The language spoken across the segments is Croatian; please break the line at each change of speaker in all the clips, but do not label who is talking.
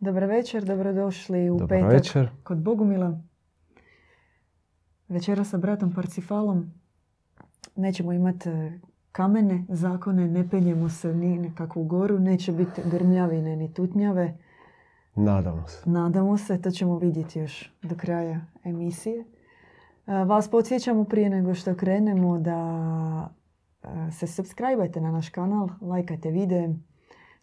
Dobar večer, dobrodošli u
Dobar
petak
večer.
kod Bogumila. Večera sa bratom Parcifalom. Nećemo imati e, kamene zakone, ne penjemo se ni nekakvu goru, neće biti grmljavine ni tutnjave.
Nadamo se.
Nadamo se, to ćemo vidjeti još do kraja emisije. E, Vas podsjećamo prije nego što krenemo da e, se subscribe na naš kanal, lajkajte videe,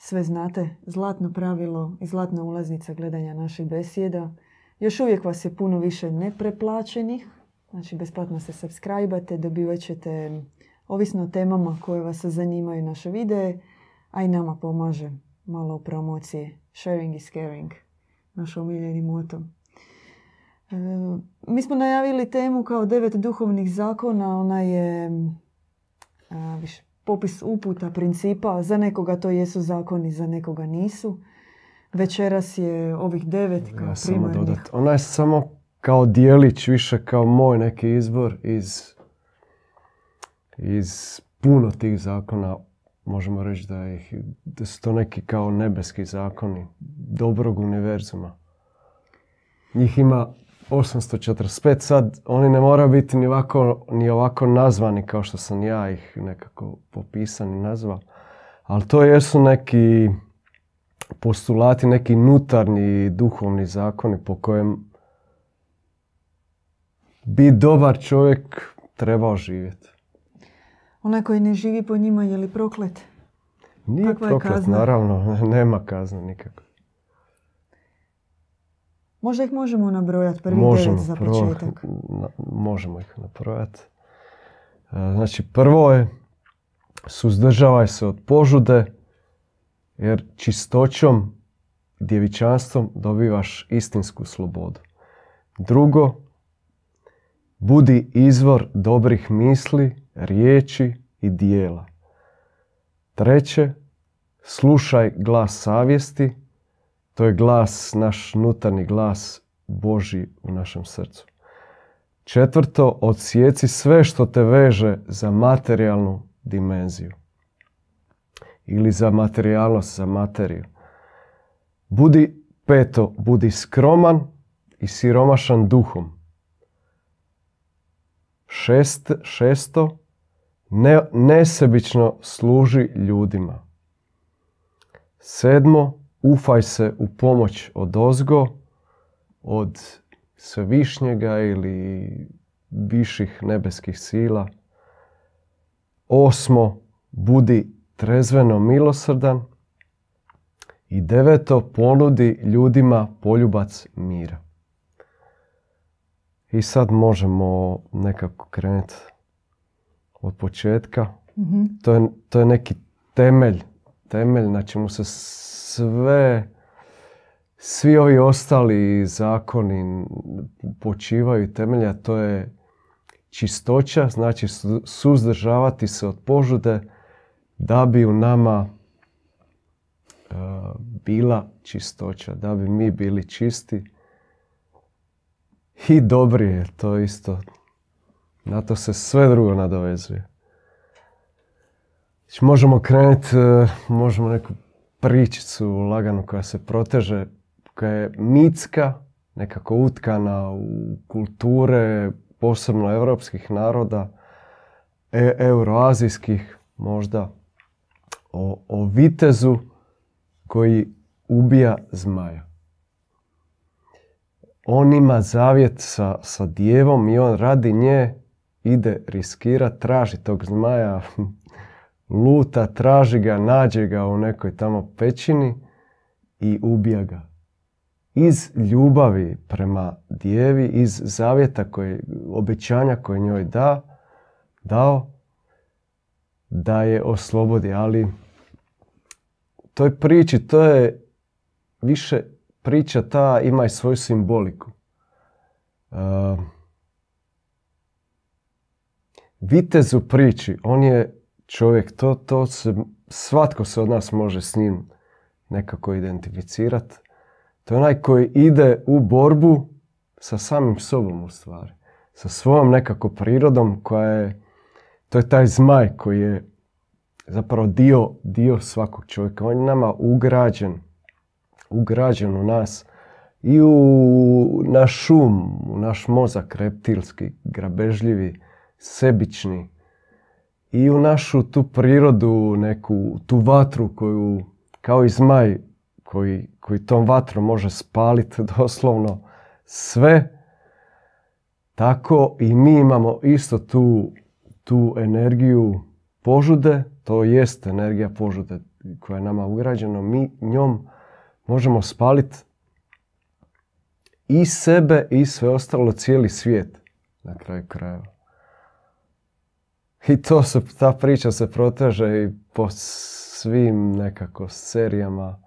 sve znate, zlatno pravilo i zlatna ulaznica gledanja naših besjeda. Još uvijek vas je puno više nepreplaćenih, znači besplatno se subscribe dobivat ćete ovisno o temama koje vas zanimaju naše videe, a i nama pomaže malo u promociji. Sharing is caring, naš omiljeni moto. E, mi smo najavili temu kao devet duhovnih zakona, ona je više, popis uputa, principa, za nekoga to jesu zakoni, za nekoga nisu. Večeras je ovih devet kao
Ja samo dodat. Ona je samo kao dijelić, više kao moj neki izbor iz, iz puno tih zakona. Možemo reći da, ih, da su to neki kao nebeski zakoni dobrog univerzuma. Njih ima 845, sad oni ne moraju biti ni ovako, ni ovako nazvani kao što sam ja ih nekako popisan i nazvao. Ali to jesu neki postulati, neki nutarnji duhovni zakoni po kojem bi dobar čovjek trebao živjeti.
Onaj koji ne živi po njima je li proklet?
Nije
Kakva je
proklet,
kazna?
naravno, nema kazne nikako.
Možda ih možemo nabrojati prvih
Možemo,
devet za
prvo,
početak.
na- možemo ih nabrojati. E, Znači, prvo je suzdržavaj se od požude, jer čistoćom, djevičanstvom dobivaš istinsku slobodu. Drugo, budi izvor dobrih misli, riječi i dijela. Treće, slušaj glas savjesti, to je glas, naš nutarnji glas Boži u našem srcu. Četvrto, odsjeci sve što te veže za materijalnu dimenziju. Ili za materijalnost, za materiju. Budi, peto, budi skroman i siromašan duhom. Šest, šesto, ne, nesebično služi ljudima. Sedmo, ufaj se u pomoć od ozgo, od svevišnjega ili viših nebeskih sila. Osmo, budi trezveno milosrdan. I deveto, ponudi ljudima poljubac mira. I sad možemo nekako krenuti od početka.
Mhm.
To je, to je neki temelj, temelj na čemu se sve, svi ovi ostali zakoni počivaju temelja, to je čistoća, znači su- suzdržavati se od požude da bi u nama e, bila čistoća, da bi mi bili čisti i dobri je to isto. Na to se sve drugo nadovezuje. Znači, možemo krenuti, e, možemo neku pričicu laganu koja se proteže, koja je mitska, nekako utkana u kulture, posebno europskih naroda, e- euroazijskih možda, o, o vitezu koji ubija zmaja. On ima zavjet sa, sa djevom i on radi nje ide riskirat, traži tog zmaja, luta, traži ga, nađe ga u nekoj tamo pećini i ubija ga. Iz ljubavi prema djevi, iz zavjeta koje, obećanja koje njoj da, dao, da je oslobodi. Ali toj priči, to je više priča ta ima i svoju simboliku. Uh, vitez u priči, on je čovjek, to, to se, svatko se od nas može s njim nekako identificirati. To je onaj koji ide u borbu sa samim sobom u stvari. Sa svojom nekako prirodom koja je, to je taj zmaj koji je zapravo dio, dio svakog čovjeka. On je nama ugrađen ugrađen u nas i u naš šum, u naš mozak reptilski, grabežljivi, sebični i u našu tu prirodu, neku tu vatru koju, kao i zmaj koji, koji tom vatrom može spaliti doslovno sve, tako i mi imamo isto tu, tu energiju požude, to jest energija požude koja je nama ugrađena, mi njom možemo spaliti i sebe i sve ostalo, cijeli svijet na kraju krajeva. I to se, ta priča se proteže i po svim nekako serijama,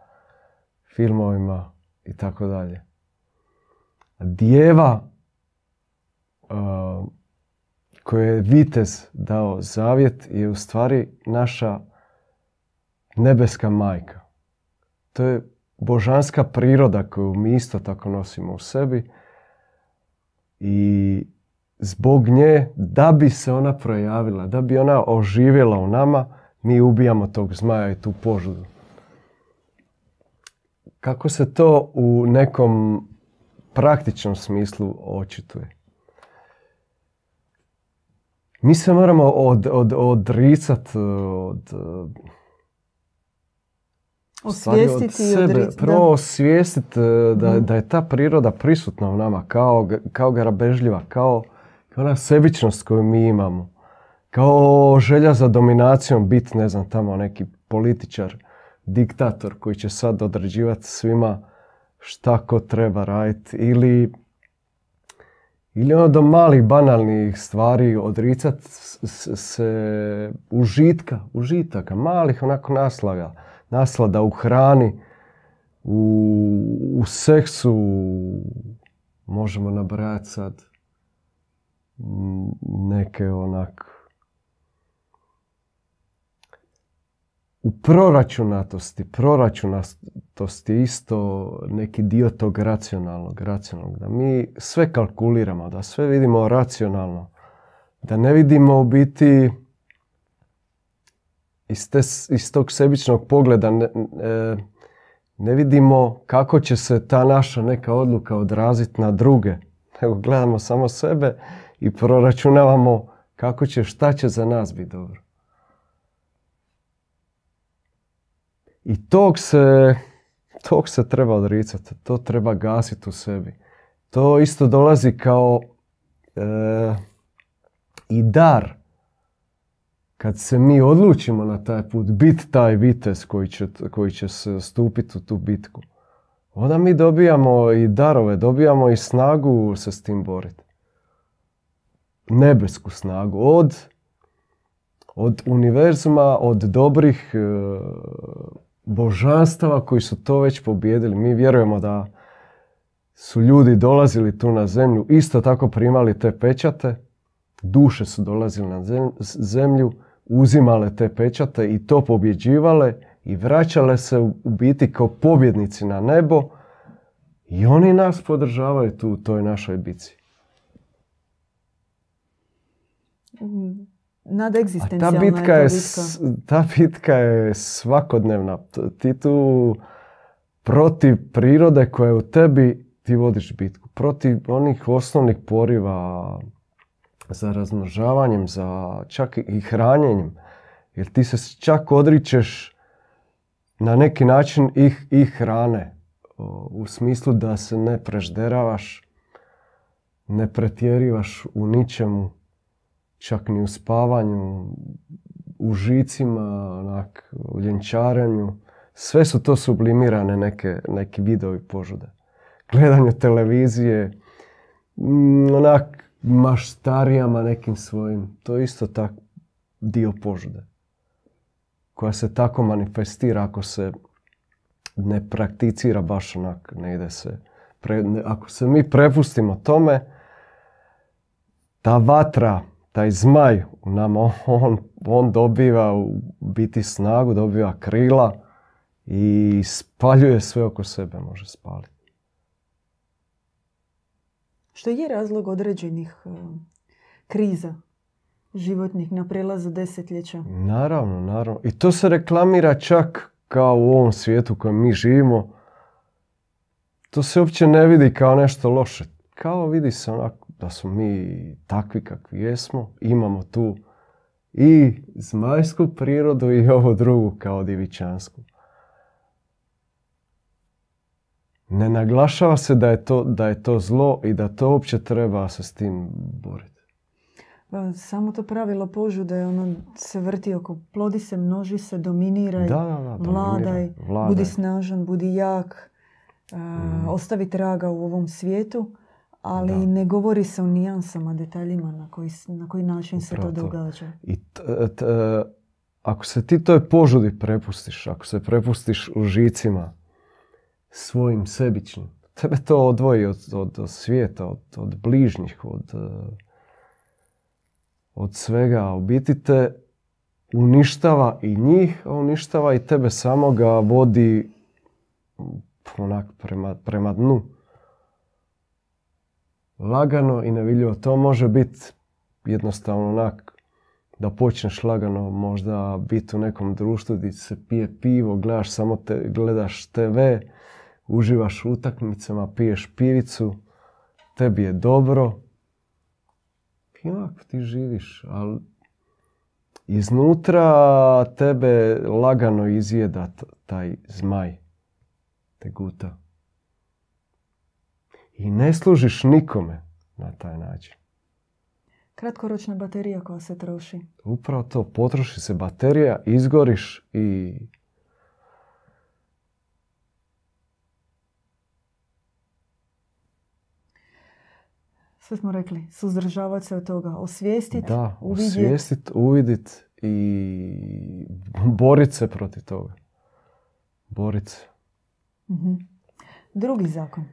filmovima i tako dalje. Djeva uh, koje je vitez dao zavjet je u stvari naša nebeska majka. To je božanska priroda koju mi isto tako nosimo u sebi i zbog nje, da bi se ona projavila, da bi ona oživjela u nama, mi ubijamo tog zmaja i tu požudu. Kako se to u nekom praktičnom smislu očituje? Mi se moramo od, od, odricati od,
Osvijestiti
od sebe, prvo osvijestiti da, mhm. da je ta priroda prisutna u nama kao, kao garabežljiva, kao, ona sebičnost koju mi imamo. Kao želja za dominacijom biti, ne znam, tamo neki političar, diktator koji će sad određivati svima šta ko treba raditi. Ili, ili ono do malih banalnih stvari odricati se užitka, užitaka, malih onako naslaga naslada u hrani, u, u seksu, možemo nabrajati sad neke onak u proračunatosti, proračunatosti isto neki dio tog racionalnog, racionalnog, da mi sve kalkuliramo, da sve vidimo racionalno, da ne vidimo u biti iz, te, iz tog sebičnog pogleda ne, e, ne, vidimo kako će se ta naša neka odluka odraziti na druge. Nego gledamo samo sebe i proračunavamo kako će, šta će za nas biti dobro. I tog se, tog se treba odricati, to treba gasiti u sebi. To isto dolazi kao e, i dar kad se mi odlučimo na taj put, biti taj vitez koji će, koji će se stupiti u tu bitku, onda mi dobijamo i darove, dobijamo i snagu se s tim boriti. Nebesku snagu od, od univerzuma, od dobrih e, božanstava koji su to već pobjedili. Mi vjerujemo da su ljudi dolazili tu na zemlju, isto tako primali te pečate, duše su dolazili na zemlju, uzimale te pečate i to pobjeđivale i vraćale se u biti kao pobjednici na nebo i oni nas podržavaju tu u toj našoj bici.
Nadegzistencijalna
ta bitka je, ta bitka je svakodnevna. Ti tu protiv prirode koja je u tebi, ti vodiš bitku. Protiv onih osnovnih poriva, za razmnožavanjem, za čak i hranjenjem. Jer ti se čak odričeš na neki način ih, i hrane. U smislu da se ne prežderavaš, ne pretjerivaš u ničemu, čak ni u spavanju, u žicima, onak, u ljenčarenju. Sve su to sublimirane neke, neki vidovi požude. Gledanje televizije, mm, onak, maštarijama nekim svojim. To je isto tak dio požude. Koja se tako manifestira ako se ne prakticira baš onak, ne ide se. ako se mi prepustimo tome, ta vatra, taj zmaj u nama, on, on dobiva u biti snagu, dobiva krila i spaljuje sve oko sebe, može spaliti.
Što je razlog određenih e, kriza životnih na prelazu desetljeća.
Naravno, naravno. I to se reklamira čak kao u ovom svijetu u kojem mi živimo. to se uopće ne vidi kao nešto loše. Kao vidi se onako da smo mi takvi kakvi jesmo, imamo tu i zmajsku prirodu i ovu drugu kao divičansku. Ne naglašava se da je to, da je to zlo i da to uopće treba se s tim boriti.
Pa, samo to pravilo požude, ono se vrti oko, plodi se, množi se, dominiraj,
Da, da, da,
vladaj,
vladaj.
budi snažan, budi jak, a,
Mm.
ostavi traga u ovom svijetu, ali
Da.
ne govori se o nijansama, detaljima na koji, na koji način se to
Upravo to.
događa.
I t- t- ako se ti toj požudi prepustiš, ako se prepustiš u žicima svojim sebičnim, tebe to odvoji od, od, od svijeta, od, od bližnjih, od, eh, od svega. U biti te uništava i njih, a uništava i tebe samoga, vodi onak prema, prema dnu. Lagano i nevidljivo. To može biti jednostavno onak da počneš lagano možda biti u nekom društvu gdje se pije pivo, gledaš samo te, gledaš TV, uživaš u utakmicama, piješ pivicu, tebi je dobro. I onako ti živiš, ali iznutra tebe lagano izjeda taj zmaj, te guta. I ne služiš nikome na taj način.
Kratkoročna baterija koja se troši.
Upravo to, potroši se baterija, izgoriš i
Sve smo rekli, suzdržavati se od toga, osvijestiti,
da,
uvidjeti.
osvijestit, uvidit i borit se protiv toga. Borit se.
Mhm. Drugi zakon.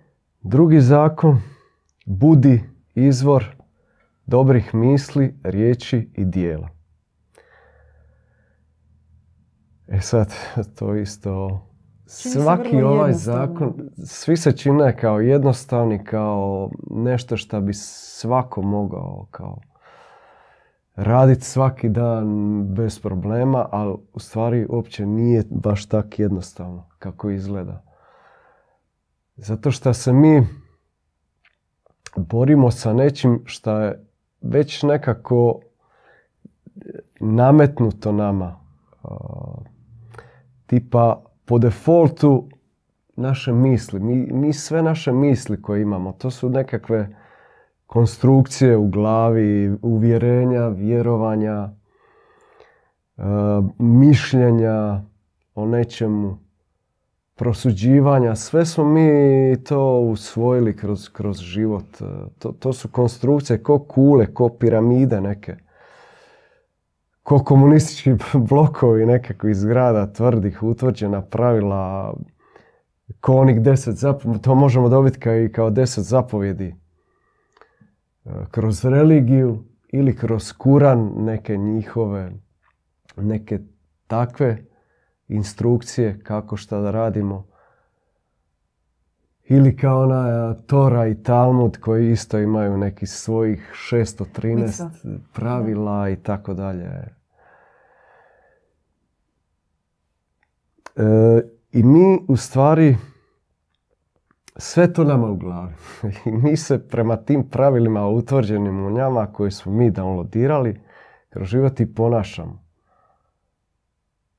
Drugi zakon, budi izvor dobrih misli, riječi i dijela. E sad, to isto... Svaki ovaj zakon, svi se čine kao jednostavni, kao nešto što bi svako mogao kao raditi svaki dan bez problema, ali u stvari uopće nije baš tak jednostavno kako izgleda. Zato što se mi borimo sa nečim što je već nekako nametnuto nama. Tipa, po defaultu naše misli, mi, mi sve naše misli koje imamo, to su nekakve konstrukcije u glavi, uvjerenja, vjerovanja, mišljenja o nečemu, prosuđivanja, sve smo mi to usvojili kroz, kroz život. E, To, to su konstrukcije ko kule, ko piramide neke. Ko komunistički blokovi nekakvih zgrada, tvrdih, utvrđena pravila, ko onih deset zapovjedi, to možemo dobiti kao i kao deset zapovjedi. E, Kroz religiju ili kroz Kuran neke njihove, neke takve instrukcije kako šta da radimo. Ili kao ona Tora i Talmud koji isto imaju nekih svojih 613
Mitzva.
pravila i tako dalje. E, I mi u stvari sve to nama u glavi. I mi se prema tim pravilima utvrđenim u njama koje smo mi downloadirali kroz život i ponašamo.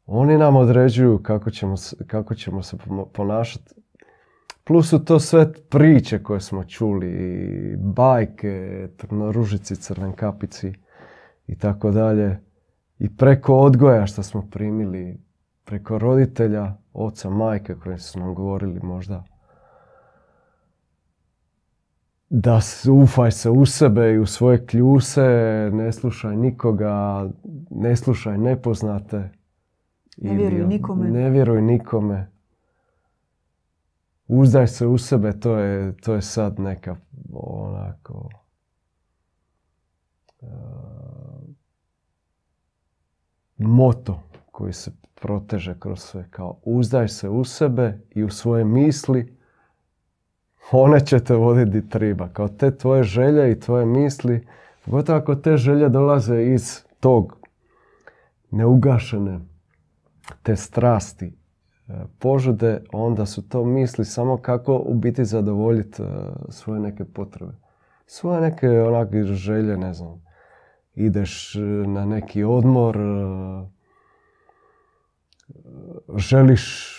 Oni nam određuju kako ćemo, kako ćemo se ponašati. Plus su to sve priče koje smo čuli, i bajke, ružici, crven kapici i tako dalje. I preko odgoja što smo primili, preko roditelja, oca, majke koji su nam govorili možda da ufaj se u sebe i u svoje kljuse, ne slušaj nikoga, ne slušaj nepoznate.
Ne vjeruj nikome.
Ne vjeruj nikome. Uzdaj se u sebe, to je, to je sad neka onako... uh, moto koji se proteže kroz sve. Kao uzdaj se u sebe i u svoje misli, one će te voditi di treba. Kao te tvoje želje i tvoje misli, pogotovo ako te želje dolaze iz tog neugašene, te strasti, požude, onda su to misli samo kako u biti zadovoljiti e, svoje neke potrebe. Svoje neke onake želje, ne znam. Ideš na neki odmor, želiš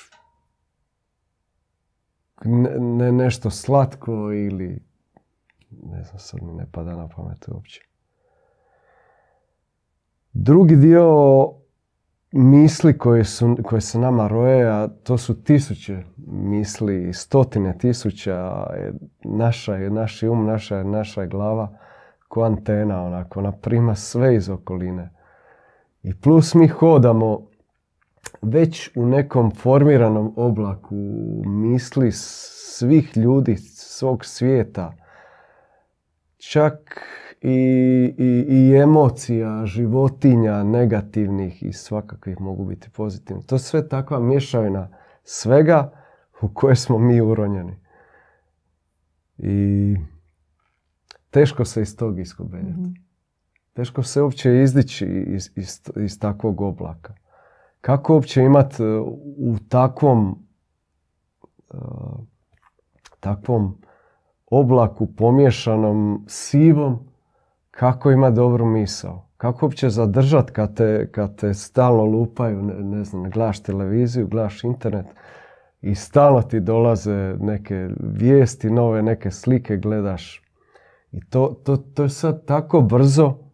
ne, nešto slatko ili ne znam, sad mi ne pada na pamet uopće. Drugi dio misli koje, su, koje se nama roje, a to su tisuće misli, stotine tisuća, naša je, naš um, naša je, naša glava ko antena, onako, ona prima sve iz okoline. I plus mi hodamo već u nekom formiranom oblaku misli svih ljudi, svog svijeta, čak i, i, i emocija, životinja, negativnih i svakakvih mogu biti pozitivni. To je sve takva mješavina svega u koje smo mi uronjeni. I teško se iz tog iskobeljati. Mhm. Teško se uopće izdići iz, iz, iz takvog oblaka. Kako uopće imati e, u takvom e, takvom oblaku pomješanom sivom kako ima dobru misao. Kako uopće zadržati kad te, kad te stalno lupaju, ne, ne znam, gledaš televiziju, gledaš internet i stalno ti dolaze neke vijesti, nove neke slike gledaš. I to, to, to je sad tako brzo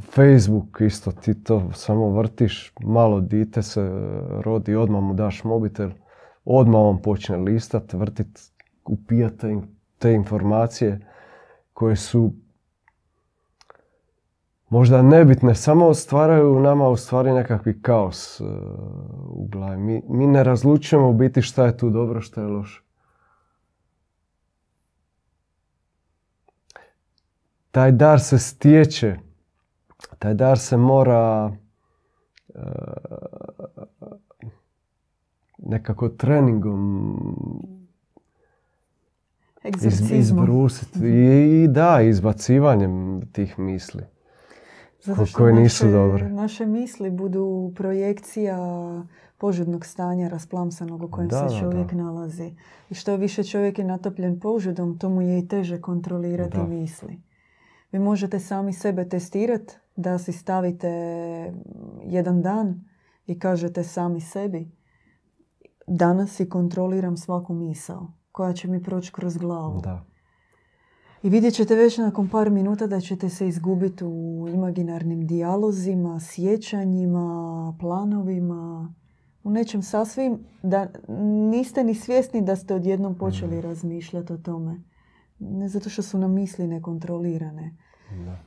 Facebook isto, ti to samo vrtiš, malo dite se rodi, odmah mu daš mobitel, odmah on počne listat, vrtit, upijat te, informacije koje su možda nebitne, samo stvaraju u nama u stvari nekakvi kaos uh, u glavi. Mi, mi ne razlučujemo u biti šta je tu dobro, šta je loše. taj dar se stječe, taj dar se mora uh, nekako treningom izbrusiti. Mhm. I, da, izbacivanjem tih misli.
Zato što koje nisu dobre. Naše misli budu projekcija požudnog stanja rasplamsanog u kojem se čovjek nalazi. I što više čovjek je natopljen požudom, to mu je i teže kontrolirati misli. Vi možete sami sebe testirati da si stavite jedan dan i kažete sami sebi danas si kontroliram svaku misao koja će mi proći kroz glavu.
Da.
I vidjet ćete već nakon par minuta da ćete se izgubiti u imaginarnim dijalozima, sjećanjima, planovima, u nečem sasvim da niste ni svjesni da ste odjednom počeli mm. razmišljati o tome. Ne zato što su nam misli nekontrolirane. Da.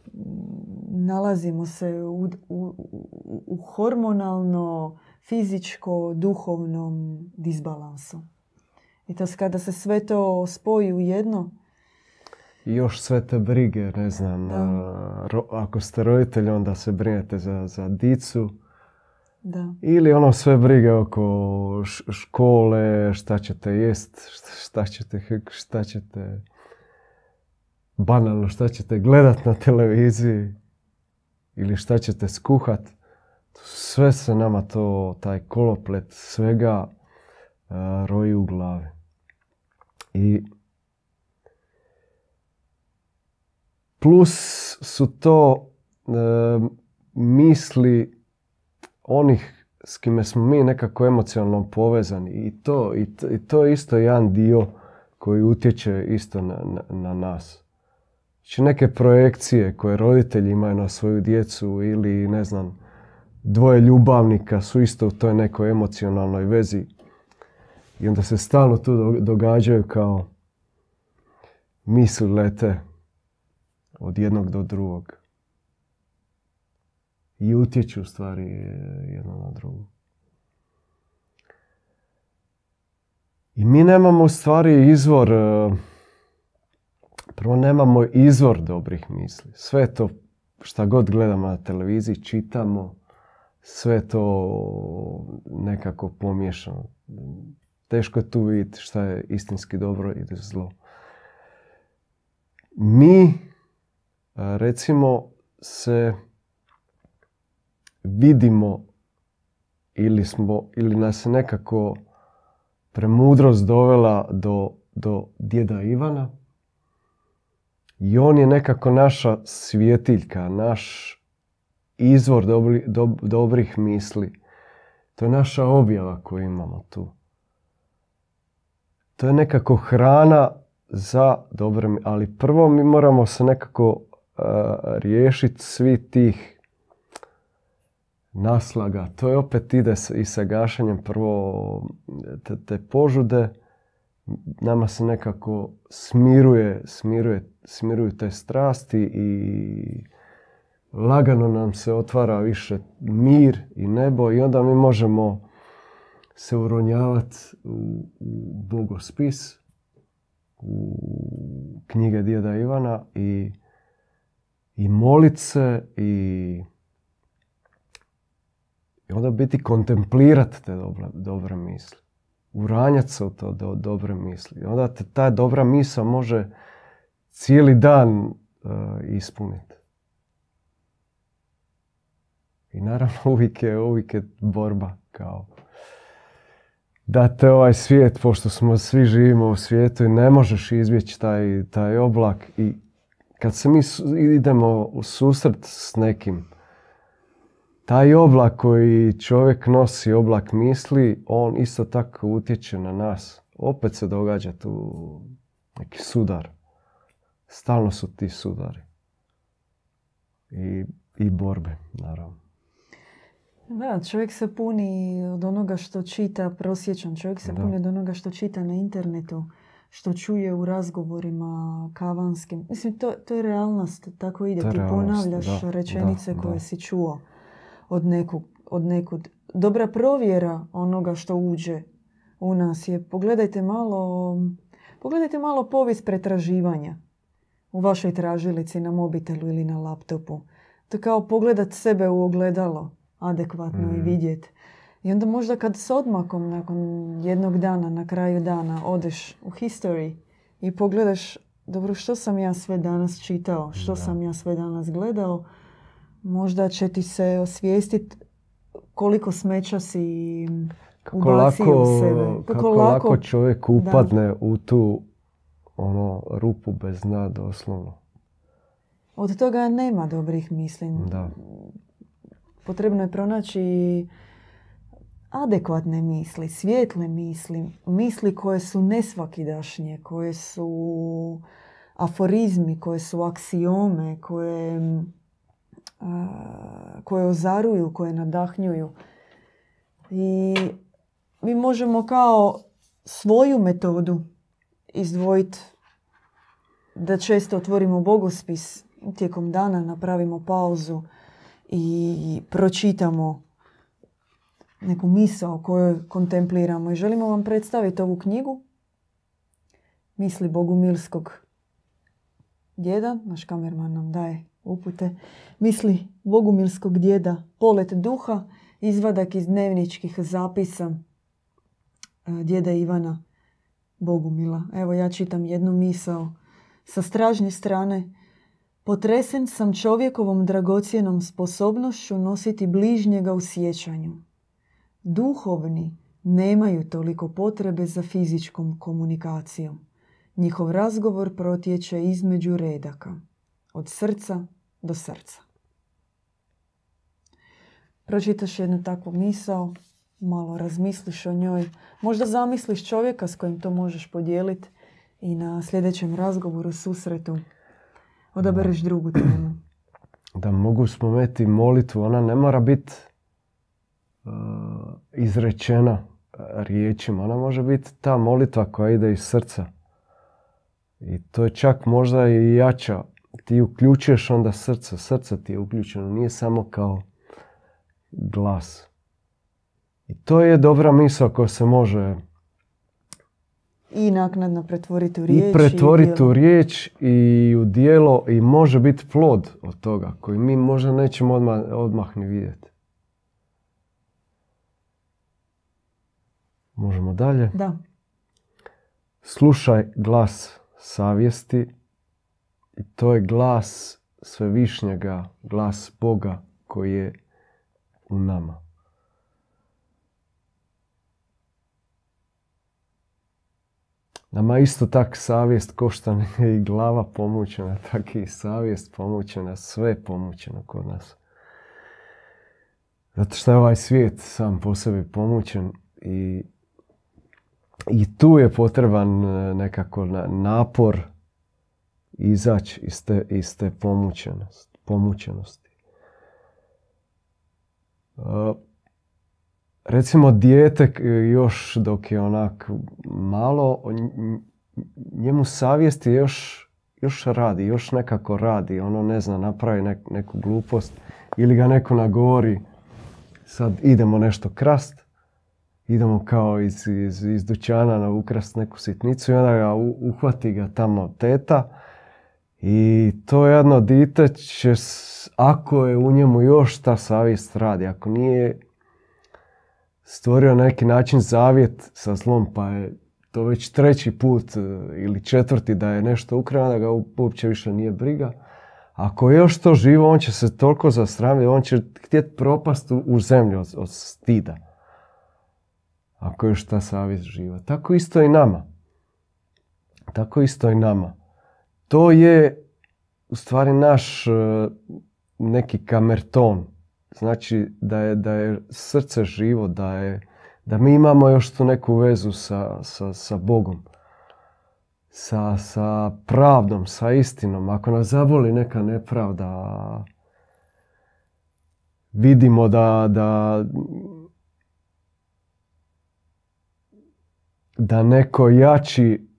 Nalazimo se u, u, u hormonalno, fizičko, duhovnom disbalansu. I to kada se sve to spoji u jedno,
i još sve te brige, ne znam, ako ste roditelji onda se brinete za, za dicu.
Da.
Ili ono sve brige oko škole, šta ćete jest, šta ćete, šta ćete banalno šta ćete gledat na televiziji ili šta ćete skuhat. Sve se nama to, taj koloplet svega uh, roji u glavi. I plus su to e, misli onih s kime smo mi nekako emocionalno povezani i to, i to, i to je isto jedan dio koji utječe isto na, na, na nas. Znači neke projekcije koje roditelji imaju na svoju djecu ili ne znam, dvoje ljubavnika su isto u toj nekoj emocionalnoj vezi i onda se stalno tu događaju kao misli lete od jednog do drugog i utječu stvari jedno na drugo. I mi nemamo u stvari izvor Prvo nemamo izvor dobrih misli. Sve to šta god gledamo na televiziji, čitamo, sve to nekako pomiješano. Teško je tu vidjeti šta je istinski dobro i zlo. Mi, recimo, se vidimo ili, smo, ili nas je nekako premudrost dovela do, do djeda Ivana. I on je nekako naša svjetiljka, naš izvor dobri, dob- dobrih misli. To je naša objava koju imamo tu. To je nekako hrana za dobre, ali prvo mi moramo se nekako riješiti svi tih naslaga. To je opet ide i sa gašenjem prvo te, te požude. Nama se nekako smiruje, smiruje, smiruju te strasti i lagano nam se otvara više mir i nebo i onda mi možemo se uronjavati u, u bogospis, u knjige djeda Ivana i, i molit se i, i onda biti kontemplirati te dobre, dobre misli. Uranjati se u to do, dobre misli. I onda te ta dobra misa može cijeli dan uh, ispuniti. I naravno uvijek je, uvijek je borba kao da te ovaj svijet, pošto smo svi živimo u svijetu i ne možeš izbjeći taj, taj oblak i kad se mi idemo u susret s nekim, taj oblak koji čovjek nosi, oblak misli, on isto tako utječe na nas. Opet se događa tu neki sudar. Stalno su ti sudari. I, i borbe, naravno.
Da, čovjek se puni od onoga što čita, prosječan čovjek se
Da.
puni od onoga što čita na internetu, što čuje u razgovorima kavanskim. Mislim, to, to je realnost, tako ide. Ti ponavljaš
da,
rečenice
da,
koje si čuo od nekog, od nekud. Dobra provjera onoga što uđe u nas je, pogledajte malo, pogledajte malo povijest pretraživanja u vašoj tražilici na mobitelu ili na laptopu. To je kao pogledat sebe u ogledalo adekvatno i
Mhm.
vidjeti. I onda možda kad s odmakom nakon jednog dana, na kraju dana, odeš u history i pogledaš dobro što sam ja sve danas čitao, što
Da.
sam ja sve danas gledao, možda će ti se osvijestiti koliko smeća si
Kako lako,
u sebe.
kako lako čovjek upadne u tu ono, rupu bez dna, doslovno.
Od toga nema dobrih misli.
Da.
Potrebno je pronaći adekvatne misli, svijetle misli, misli koje su nesvakidašnje, koje su aforizmi, koje su aksiome, koje, a, koje ozaruju, koje nadahnjuju. I mi možemo kao svoju metodu izdvojiti da često otvorimo bogospis tijekom dana, napravimo pauzu i pročitamo neku misao koju kontempliramo. I želimo vam predstaviti ovu knjigu Misli Bogumilskog djeda, naš kamerman nam daje upute. Misli Bogumilskog djeda, polet duha, izvadak iz dnevničkih zapisa e, djeda Ivana Bogumila. Evo ja čitam jednu misao sa stražnje strane. Potresen sam čovjekovom dragocjenom sposobnošću nositi bližnjega u sjećanju. Duhovni nemaju toliko potrebe za fizičkom komunikacijom. Njihov razgovor protječe između redaka, od srca do srca. Pročitaš jednu takvu misao, malo razmisliš o njoj, možda zamisliš čovjeka s kojim to možeš podijeliti i na sljedećem razgovoru, susretu, odabereš drugu temu.
Da mogu spomenuti molitvu, ona ne mora biti uh, izrečena uh, riječima. Ona može biti ta molitva koja ide iz srca. I to je čak možda i jača. Ti uključuješ onda srce. Srce ti je uključeno. Nije samo kao glas. I to je dobra misao koja se može
I naknadno pretvoriti u riječ.
i pretvoriti
djelo.
u riječ i u dijelo i može biti plod od toga koji mi možda nećemo odmah, odmah ni vidjeti. Možemo dalje.
Da,
Slušaj glas savjesti i to je glas svevišnjega, glas Boga koji je u nama. Nama isto tak savjest košta i glava pomućena, tak i savjest pomućena, sve pomućeno kod nas. Zato što je ovaj svijet sam po sebi pomućen i, i tu je potreban e, nekako napor izaći iz te, iz te pomućenosti. E, recimo dijete još dok je onak malo, njemu savjest je još, još radi, još nekako radi. Ono ne zna, napravi neku glupost ili ga neko nagovori sad idemo nešto krast, idemo kao iz, iz, iz dućana na ukrast neku sitnicu i onda ga uhvati ga tamo teta i to jedno dite će, ako je u njemu još ta savjest radi, ako nije stvorio neki način zavjet sa zlom, pa je to već treći put e, ili četvrti da je nešto ukrao, da ga uopće više nije briga. Ako je još to živo, on će se toliko zasramiti, on će htjeti propast u zemlju od, od stida. Ako je još ta savjest živa. Tako isto i nama. Tako isto i nama. To je u stvari naš e, neki kamerton Znači da je, da je srce živo, da, je, da mi imamo još tu neku vezu sa, sa, sa Bogom. Sa, sa pravdom, sa istinom. Ako nas zaboli neka nepravda, vidimo da, da, da neko jači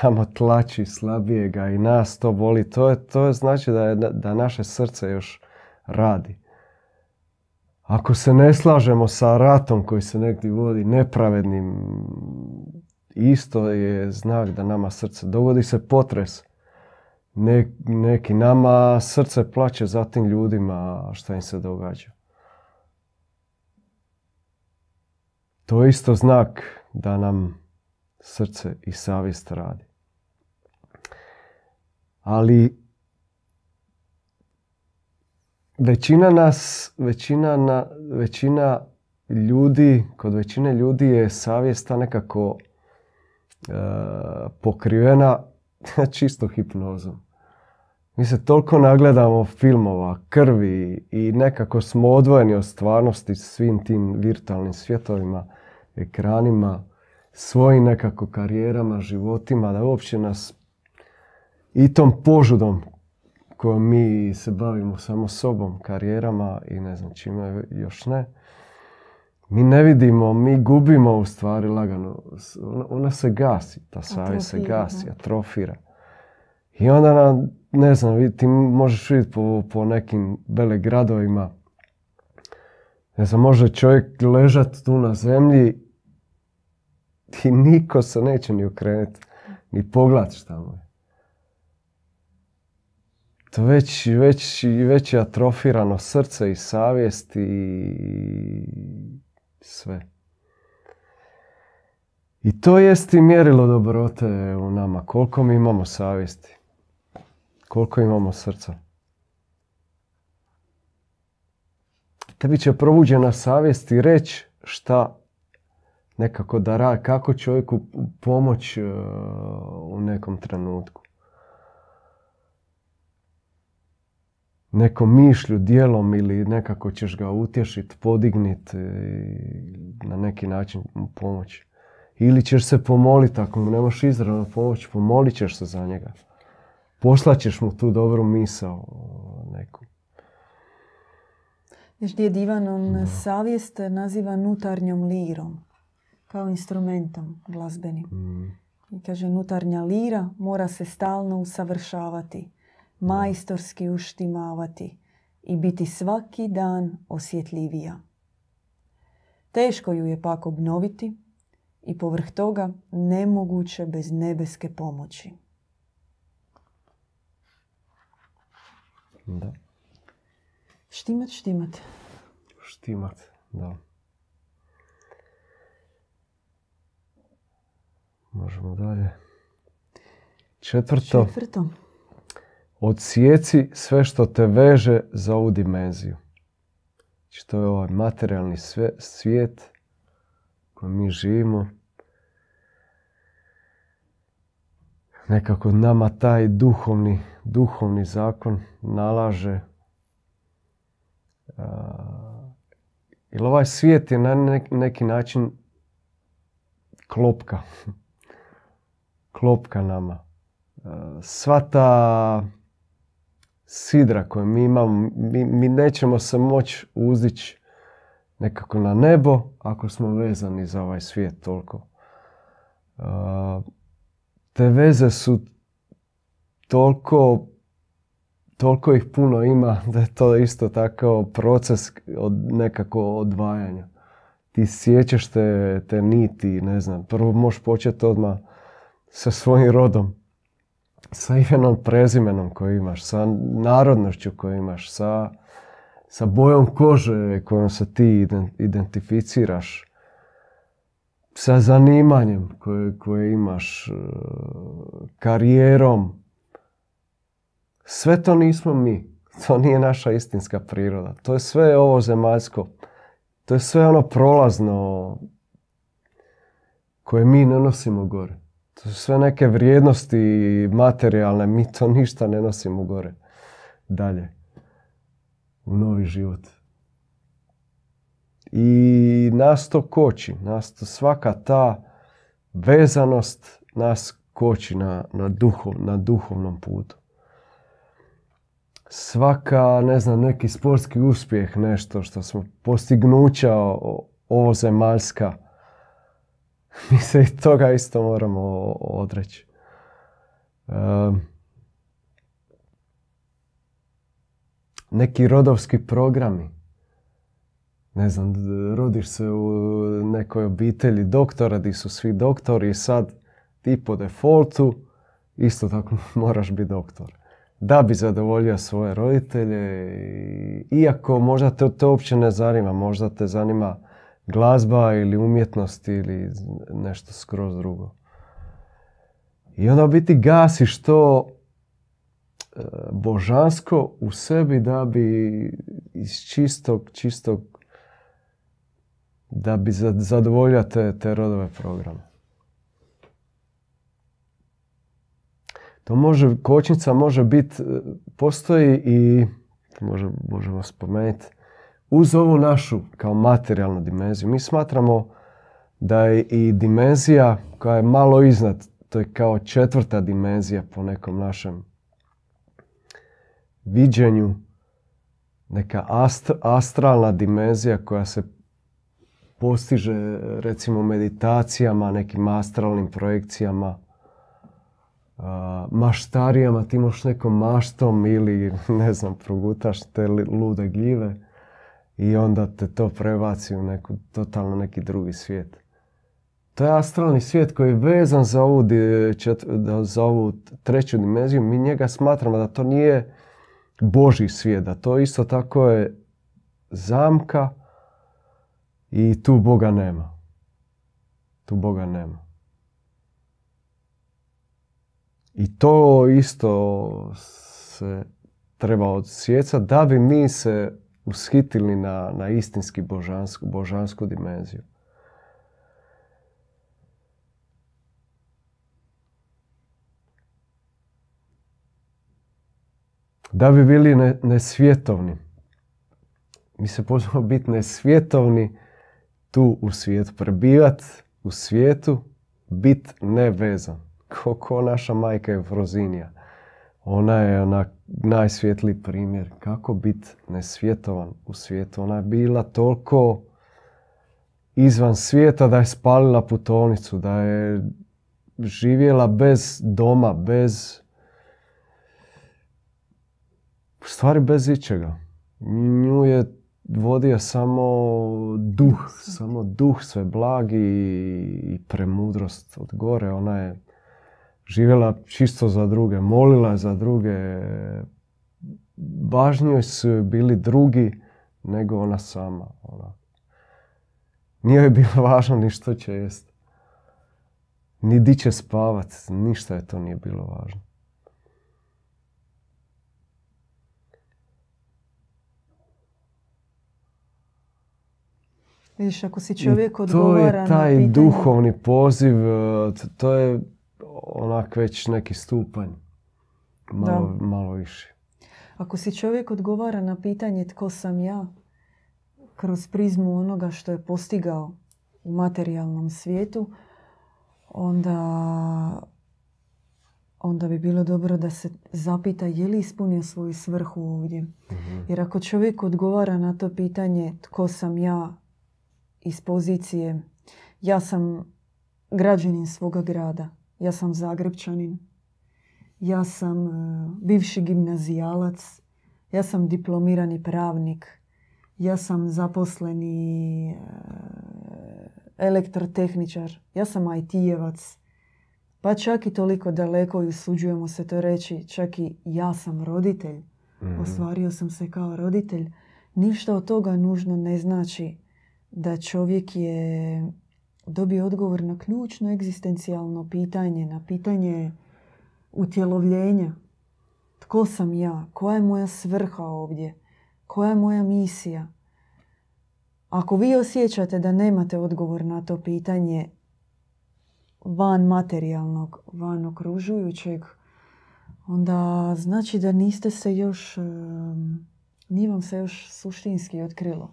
tamo tlači slabijega i nas to boli, to je, to je znači da, je, da naše srce još radi. Ako se ne slažemo sa ratom koji se negdje vodi nepravednim, isto je znak da nama srce dogodi se potres. neki nama srce plaće za tim ljudima što im se događa. To je isto znak da nam srce i savjest radi. Ali većina nas, većina, na, većina ljudi, kod većine ljudi je savjesta nekako e, pokrivena čisto hipnozom. Mi se toliko nagledamo filmova, krvi i nekako smo odvojeni od stvarnosti svim tim virtualnim svjetovima, ekranima, svojim nekako karijerama, životima, da uopće nas i tom požudom kojom mi se bavimo samo sobom, karijerama i ne znam čime još ne, mi ne vidimo, mi gubimo u stvari lagano. Ona se gasi, ta savjest se gasi, atrofira. I onda, na, ne znam, ti možeš vidjeti po, po nekim vele gradovima, ne znam, može čovjek ležat tu na zemlji i niko se neće ni okrenuti, ni pogledat šta mu je već, već, već je atrofirano srce i savjest i sve. I to jest i mjerilo dobrote u nama. Koliko mi imamo savjesti. Koliko imamo srca. Tebi će probuđena savjest i reći šta nekako da radi, kako čovjeku pomoć uh, u nekom trenutku. Nekom mišlju, dijelom ili nekako ćeš ga utješiti, podigniti i na neki način mu pomoći. Ili ćeš se pomoliti, ako mu nemaš izravno pomoći, pomolit ćeš se za njega. Poslaćeš mu tu dobru misao neku.
Viš gdje je divan, on savjest naziva nutarnjom lirom, kao instrumentom glazbenim. Mm. I kaže, nutarnja lira mora se stalno usavršavati majstorski uštimavati i biti svaki dan osjetljivija. Teško ju je pak obnoviti i povrh toga nemoguće bez nebeske pomoći.
Da.
Štimat, štimat.
Štimat, da. Možemo dalje. Četvrto.
Četvrto.
Odsjeci sve što te veže za ovu dimenziju. Znači to je ovaj materijalni svijet u kojem mi živimo. nekako nama taj duhovni, duhovni zakon nalaže jer ovaj svijet je na neki način klopka. klopka nama. Sva ta sidra koju mi imamo, mi, mi nećemo se moći uzdići nekako na nebo ako smo vezani za ovaj svijet toliko. Te veze su toliko, toliko ih puno ima da je to isto tako proces od nekako odvajanja. Ti sjećaš te, te niti, ne znam, prvo možeš početi odmah sa svojim rodom, sa imenom, prezimenom koji imaš, sa narodnošću koju imaš, sa, sa bojom kože kojom se ti identificiraš, sa zanimanjem koje, koje imaš, e, karijerom. Sve to nismo mi. To nije naša istinska priroda. To je sve ovo zemaljsko. To je sve ono prolazno koje mi ne nosimo gore. To su sve neke vrijednosti materijalne. Mi to ništa ne nosimo gore. Dalje. U novi život. I nas to koči. Nas to svaka ta vezanost nas koči na, na, duhov, na duhovnom putu. Svaka, ne znam, neki sportski uspjeh, nešto što smo postignuća ovo zemaljska, mi se i toga isto moramo odreći. neki rodovski programi. Ne znam, rodiš se u nekoj obitelji doktora gdje su svi doktori i sad ti po defaultu isto tako moraš biti doktor. Da bi zadovoljio svoje roditelje, iako možda te to uopće ne zanima, možda te zanima glazba ili umjetnost ili nešto skroz drugo. I onda biti gasiš to e, božansko u sebi da bi iz čistog, čistog da bi zadovoljio te, te rodove programe. To može, kočnica može biti, e, postoji i, može, možemo spomenuti, uz ovu našu kao materijalnu dimenziju, mi smatramo da je i dimenzija koja je malo iznad, to je kao četvrta dimenzija po nekom našem viđenju, neka astralna dimenzija koja se postiže recimo meditacijama, nekim astralnim projekcijama, maštarijama, ti imaš nekom maštom ili ne znam, progutaš te lude gljive i onda te to prebaci u neku, totalno neki drugi svijet. To je astralni svijet koji je vezan za ovu, za ovu treću dimenziju. Mi njega smatramo da to nije Boži svijet, da to isto tako je zamka i tu Boga nema. Tu Boga nema. I to isto se treba odsjecati da bi mi se ushitili na, na istinski božansku, božansku dimenziju. Da bi bili ne, nesvjetovni. Mi se pozvamo biti nesvjetovni tu u svijetu. Prebivat u svijetu, bit nevezan. Ko, ko naša majka je Frozinija. Ona je onak najsvjetliji primjer kako biti nesvjetovan u svijetu. Ona je bila toliko izvan svijeta da je spalila putovnicu, da je živjela bez doma, bez u stvari bez ičega. Nju je vodio samo duh, samo duh sve blagi i premudrost od gore. Ona je živjela čisto za druge, molila za druge. Važnijoj su bili drugi nego ona sama. Ona. Nije joj bilo važno ni što će jest. Ni di će spavat, ništa je to nije bilo važno.
Vidiš, ako si čovjek
odgovara To je taj duhovni poziv, to je onak već neki stupanj. Malo, malo više.
Ako si čovjek odgovara na pitanje tko sam ja, kroz prizmu onoga što je postigao u materijalnom svijetu, onda, onda bi bilo dobro da se zapita je li ispunio svoju svrhu ovdje.
Mhm.
Jer ako čovjek odgovara na to pitanje tko sam ja iz pozicije ja sam građanin svoga grada, ja sam Zagrebčanin, ja sam e, bivši gimnazijalac, ja sam diplomirani pravnik, ja sam zaposleni e, elektrotehničar, ja sam IT-jevac, pa čak i toliko daleko i usuđujemo se to reći, čak i ja sam roditelj,
Mhm.
ostvario sam se kao roditelj. Ništa od toga nužno ne znači da čovjek je dobio odgovor na ključno egzistencijalno pitanje, na pitanje utjelovljenja. Tko sam ja? Koja je moja svrha ovdje? Koja je moja misija? Ako vi osjećate da nemate odgovor na to pitanje van materijalnog, van okružujućeg, onda znači da niste se još, nije vam se još suštinski otkrilo.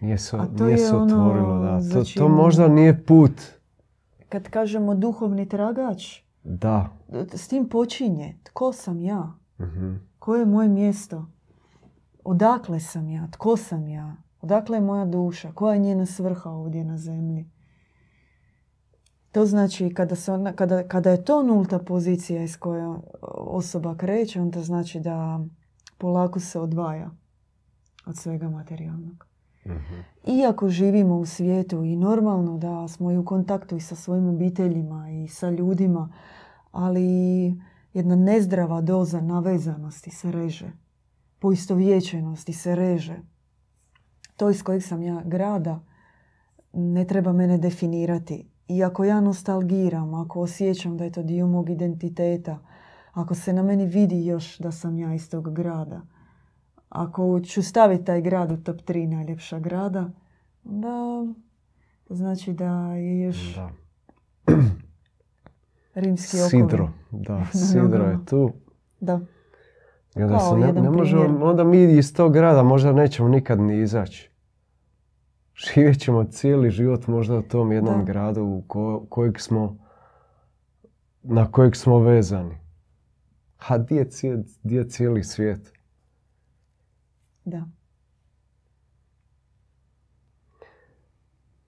Nije se,
A to
nije
je
se
ono
otvorilo, da.
za
To, to
čim-
možda nije put.
Kad kažemo duhovni tragač,
Da.
s tim počinje. Tko sam ja?
Mhm.
Koje je moje mjesto? Odakle sam ja? Tko sam ja? Odakle je moja duša? Koja je njena svrha ovdje na zemlji? To znači kada, se ona, kada, kada je to nulta pozicija iz koje osoba kreće, onda znači da polako se odvaja od svega materijalnog.
Mhm.
Iako živimo u svijetu i normalno da smo i u kontaktu i sa svojim obiteljima i sa ljudima, ali jedna nezdrava doza navezanosti se reže. Poistovjećenosti se reže. To iz kojeg sam ja grada ne treba mene definirati. I ako ja nostalgiram, ako osjećam da je to dio mog identiteta, ako se na meni vidi još da sam ja iz tog grada, ako ću staviti taj grad u top 3 najljepša grada, onda znači da je još
Da.
rimski.
Sidro. Da, sidro je tu.
Da.
I onda,
Kao
se ne, ne možemo, onda mi iz tog grada možda nećemo nikad ni izaći. Živjet ćemo cijeli život možda u tom jednom
Da.
gradu u ko- kojeg smo, na kojeg smo vezani. A di je, cije- di je cijeli svijet?
Da.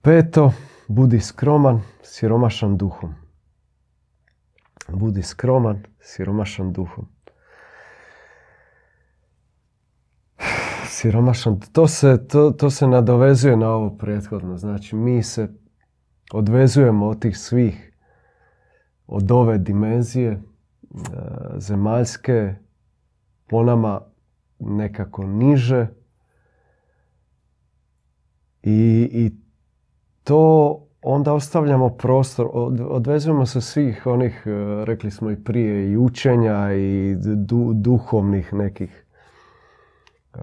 Peto, budi skroman, siromašan duhom. Budi skroman, siromašan duhom. Siromašan, to se, to, to se nadovezuje na ovo prethodno. Znači, mi se odvezujemo od tih svih, od ove dimenzije e, zemaljske, po nama nekako niže. I, i to onda ostavljamo prostor, od- odvezujemo se svih onih, e, rekli smo i prije, i učenja i du- duhovnih nekih e,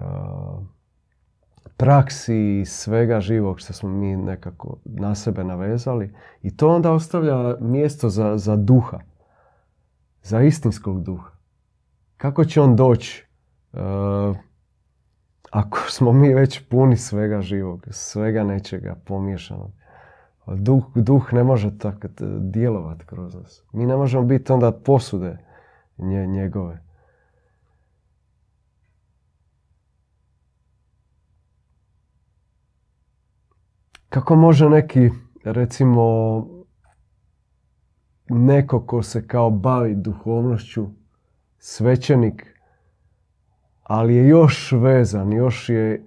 praksi i svega živog što smo mi nekako na sebe navezali. I to onda ostavlja mjesto za, za duha, za istinskog duha. Kako će on doći ako smo mi već puni svega živog, svega nečega pomiješanog. Duh, duh ne može tako djelovati kroz nas. Mi ne možemo biti onda posude nje, njegove. Kako može neki, recimo, neko ko se kao bavi duhovnošću, svećenik, ali je još vezan, još je e,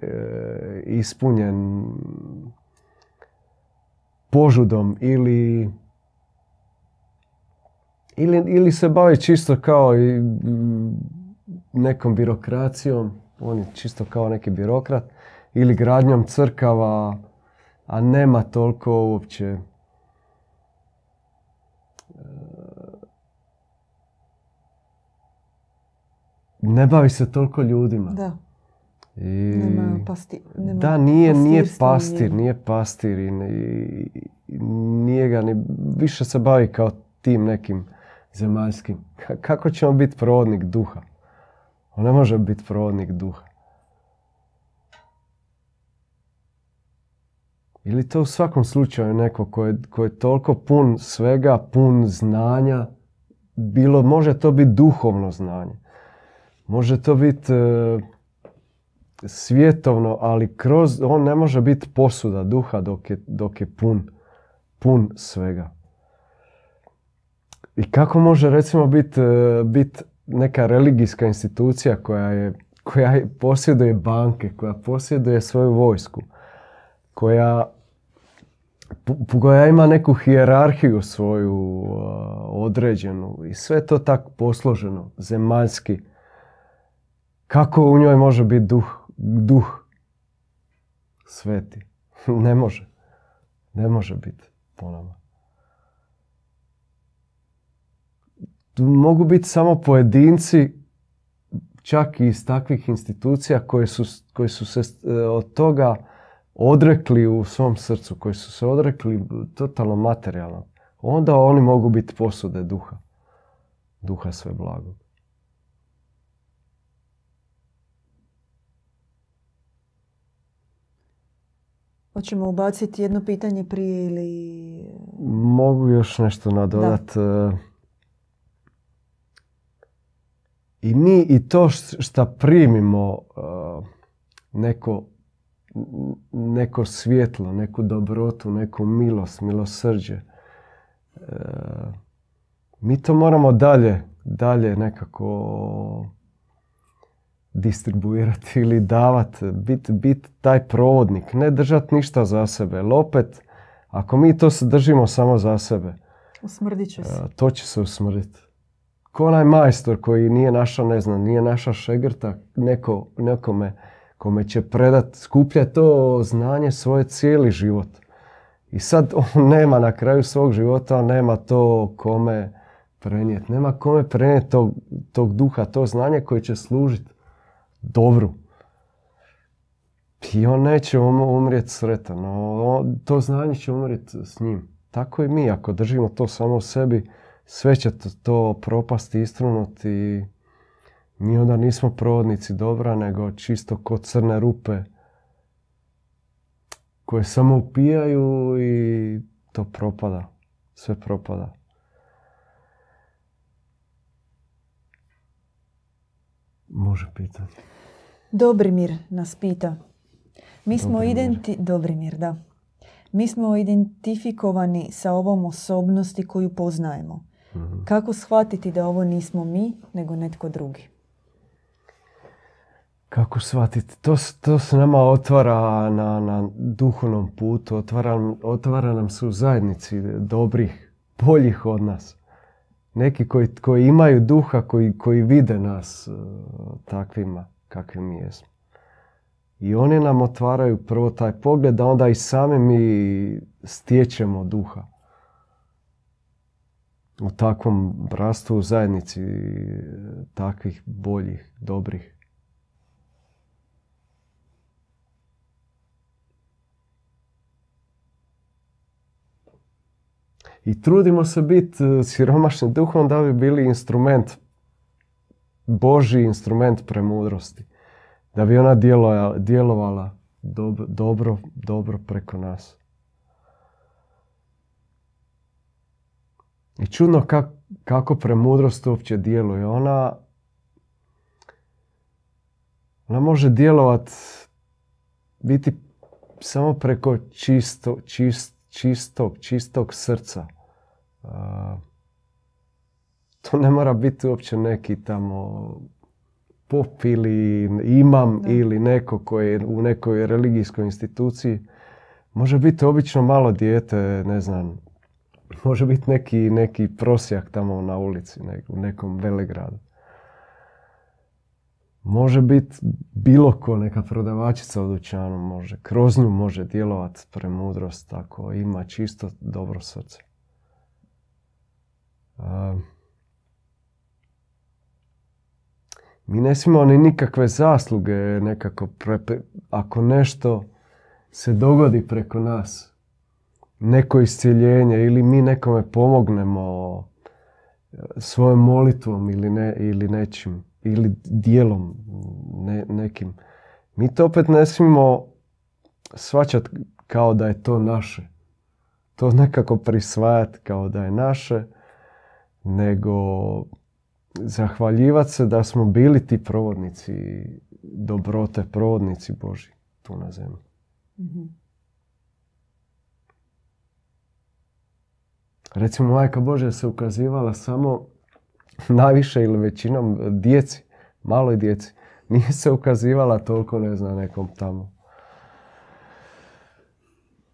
ispunjen požudom ili, ili, ili se bavi čisto kao i nekom birokracijom, on je čisto kao neki birokrat, ili gradnjom crkava, a nema toliko uopće ne bavi se toliko ljudima.
Da.
I...
Nema pasti, nema
da, nije, nije pastir, nije pastir i, ne- i- i nije ga ni, više se bavi kao tim nekim zemaljskim. Kako će on biti provodnik duha? On ne može biti provodnik duha. Ili to u svakom slučaju neko ko je, ko je toliko pun svega, pun znanja, bilo, može to biti duhovno znanje. Može to biti e, svjetovno, ali kroz, on ne može biti posuda duha dok je, dok je pun, pun svega. I kako može recimo biti e, bit neka religijska institucija koja, je, koja posjeduje banke, koja posjeduje svoju vojsku, koja, koja ima neku hijerarhiju svoju uh, određenu i sve to tako posloženo, zemaljski. Kako u njoj može biti duh, duh sveti? ne može. Ne može biti po nama. mogu biti samo pojedinci, čak i iz takvih institucija koji su, koji su se e, od toga odrekli u svom srcu, koji su se odrekli totalno materijalno. Onda oni mogu biti posude duha. Duha sve blagog.
Hoćemo ubaciti jedno pitanje prije ili...
Mogu još nešto nadodati. E, I mi i to što primimo uh, neko, neko svjetlo, neku dobrotu, neku milost, milosrđe, uh, mi to moramo dalje, dalje nekako distribuirati ili davati, biti bit taj provodnik, ne držati ništa za sebe. Jer opet, ako mi to se držimo samo za sebe,
Usmrdit će se.
Uh, to će se usmrditi ko onaj majstor koji nije našao, ne znam, nije naša šegrta, neko, nekome kome će predat, skuplja to znanje svoje cijeli život. I sad on nema na kraju svog života, nema to kome prenijeti. Nema kome prenijeti tog, tog duha, to znanje koje će služiti dobru. I on neće um, umrijeti sretan. To znanje će umrijeti s njim. Tako i mi, ako držimo to samo u sebi, sve će to propasti, istrunuti. Mi onda nismo provodnici dobra, nego čisto kod crne rupe koje samo upijaju i to propada. Sve propada. Može pitati.
Dobrimir nas pita. Mi smo identi... Dobrimir, da. Mi smo identifikovani sa ovom osobnosti koju poznajemo. Mhm. Kako shvatiti da ovo nismo mi, nego netko drugi?
Kako shvatiti? To, to se nama otvara na, na duhovnom putu, otvara, otvara nam se u zajednici dobrih, boljih od nas. Neki koji, koji imaju duha, koji, koji vide nas uh, takvima kakvi mi jesmo. I oni nam otvaraju prvo taj pogled, da onda i sami mi stječemo duha u takvom bratstvu, u zajednici takvih boljih, dobrih. I trudimo se biti e, siromašni duhom da bi bili instrument, Boži instrument premudrosti. Da bi ona djelovala dobro, dobro preko nas. I čudno kako premudrost uopće djeluje. Ona, ona može djelovat, biti samo preko čisto, čist, čistog, čistog srca. to ne mora biti uopće neki tamo pop ili imam ili neko koji je u nekoj religijskoj instituciji. Može biti obično malo dijete, ne znam, Može biti neki, neki prosjak tamo na ulici, u nekom velegradu. Može biti bilo ko, neka prodavačica u dućanu može. Kroz nju može djelovati premudrost ako ima čisto dobro srce. mi ne smijemo ni nikakve zasluge nekako ako nešto se dogodi preko nas neko iscjeljenje ili mi nekome pomognemo svojom molitvom ili, ne, ili nečim, ili dijelom ne, nekim. Mi to opet ne smijemo svačati kao da je to naše. To nekako prisvajati kao da je naše, nego zahvaljivati se da smo bili ti provodnici dobrote, provodnici Boži tu na zemlji. mm Recimo, majka Božja se ukazivala samo najviše ili većinom djeci, maloj djeci. Nije se ukazivala toliko, ne znam, nekom tamo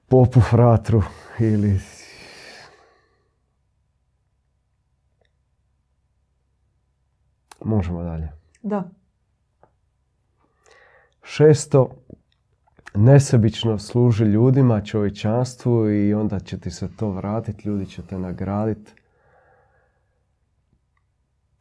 popu fratru ili Možemo dalje.
Da.
Šesto, nesebično služi ljudima, čovječanstvu i onda će ti se to vratiti, ljudi će te nagraditi.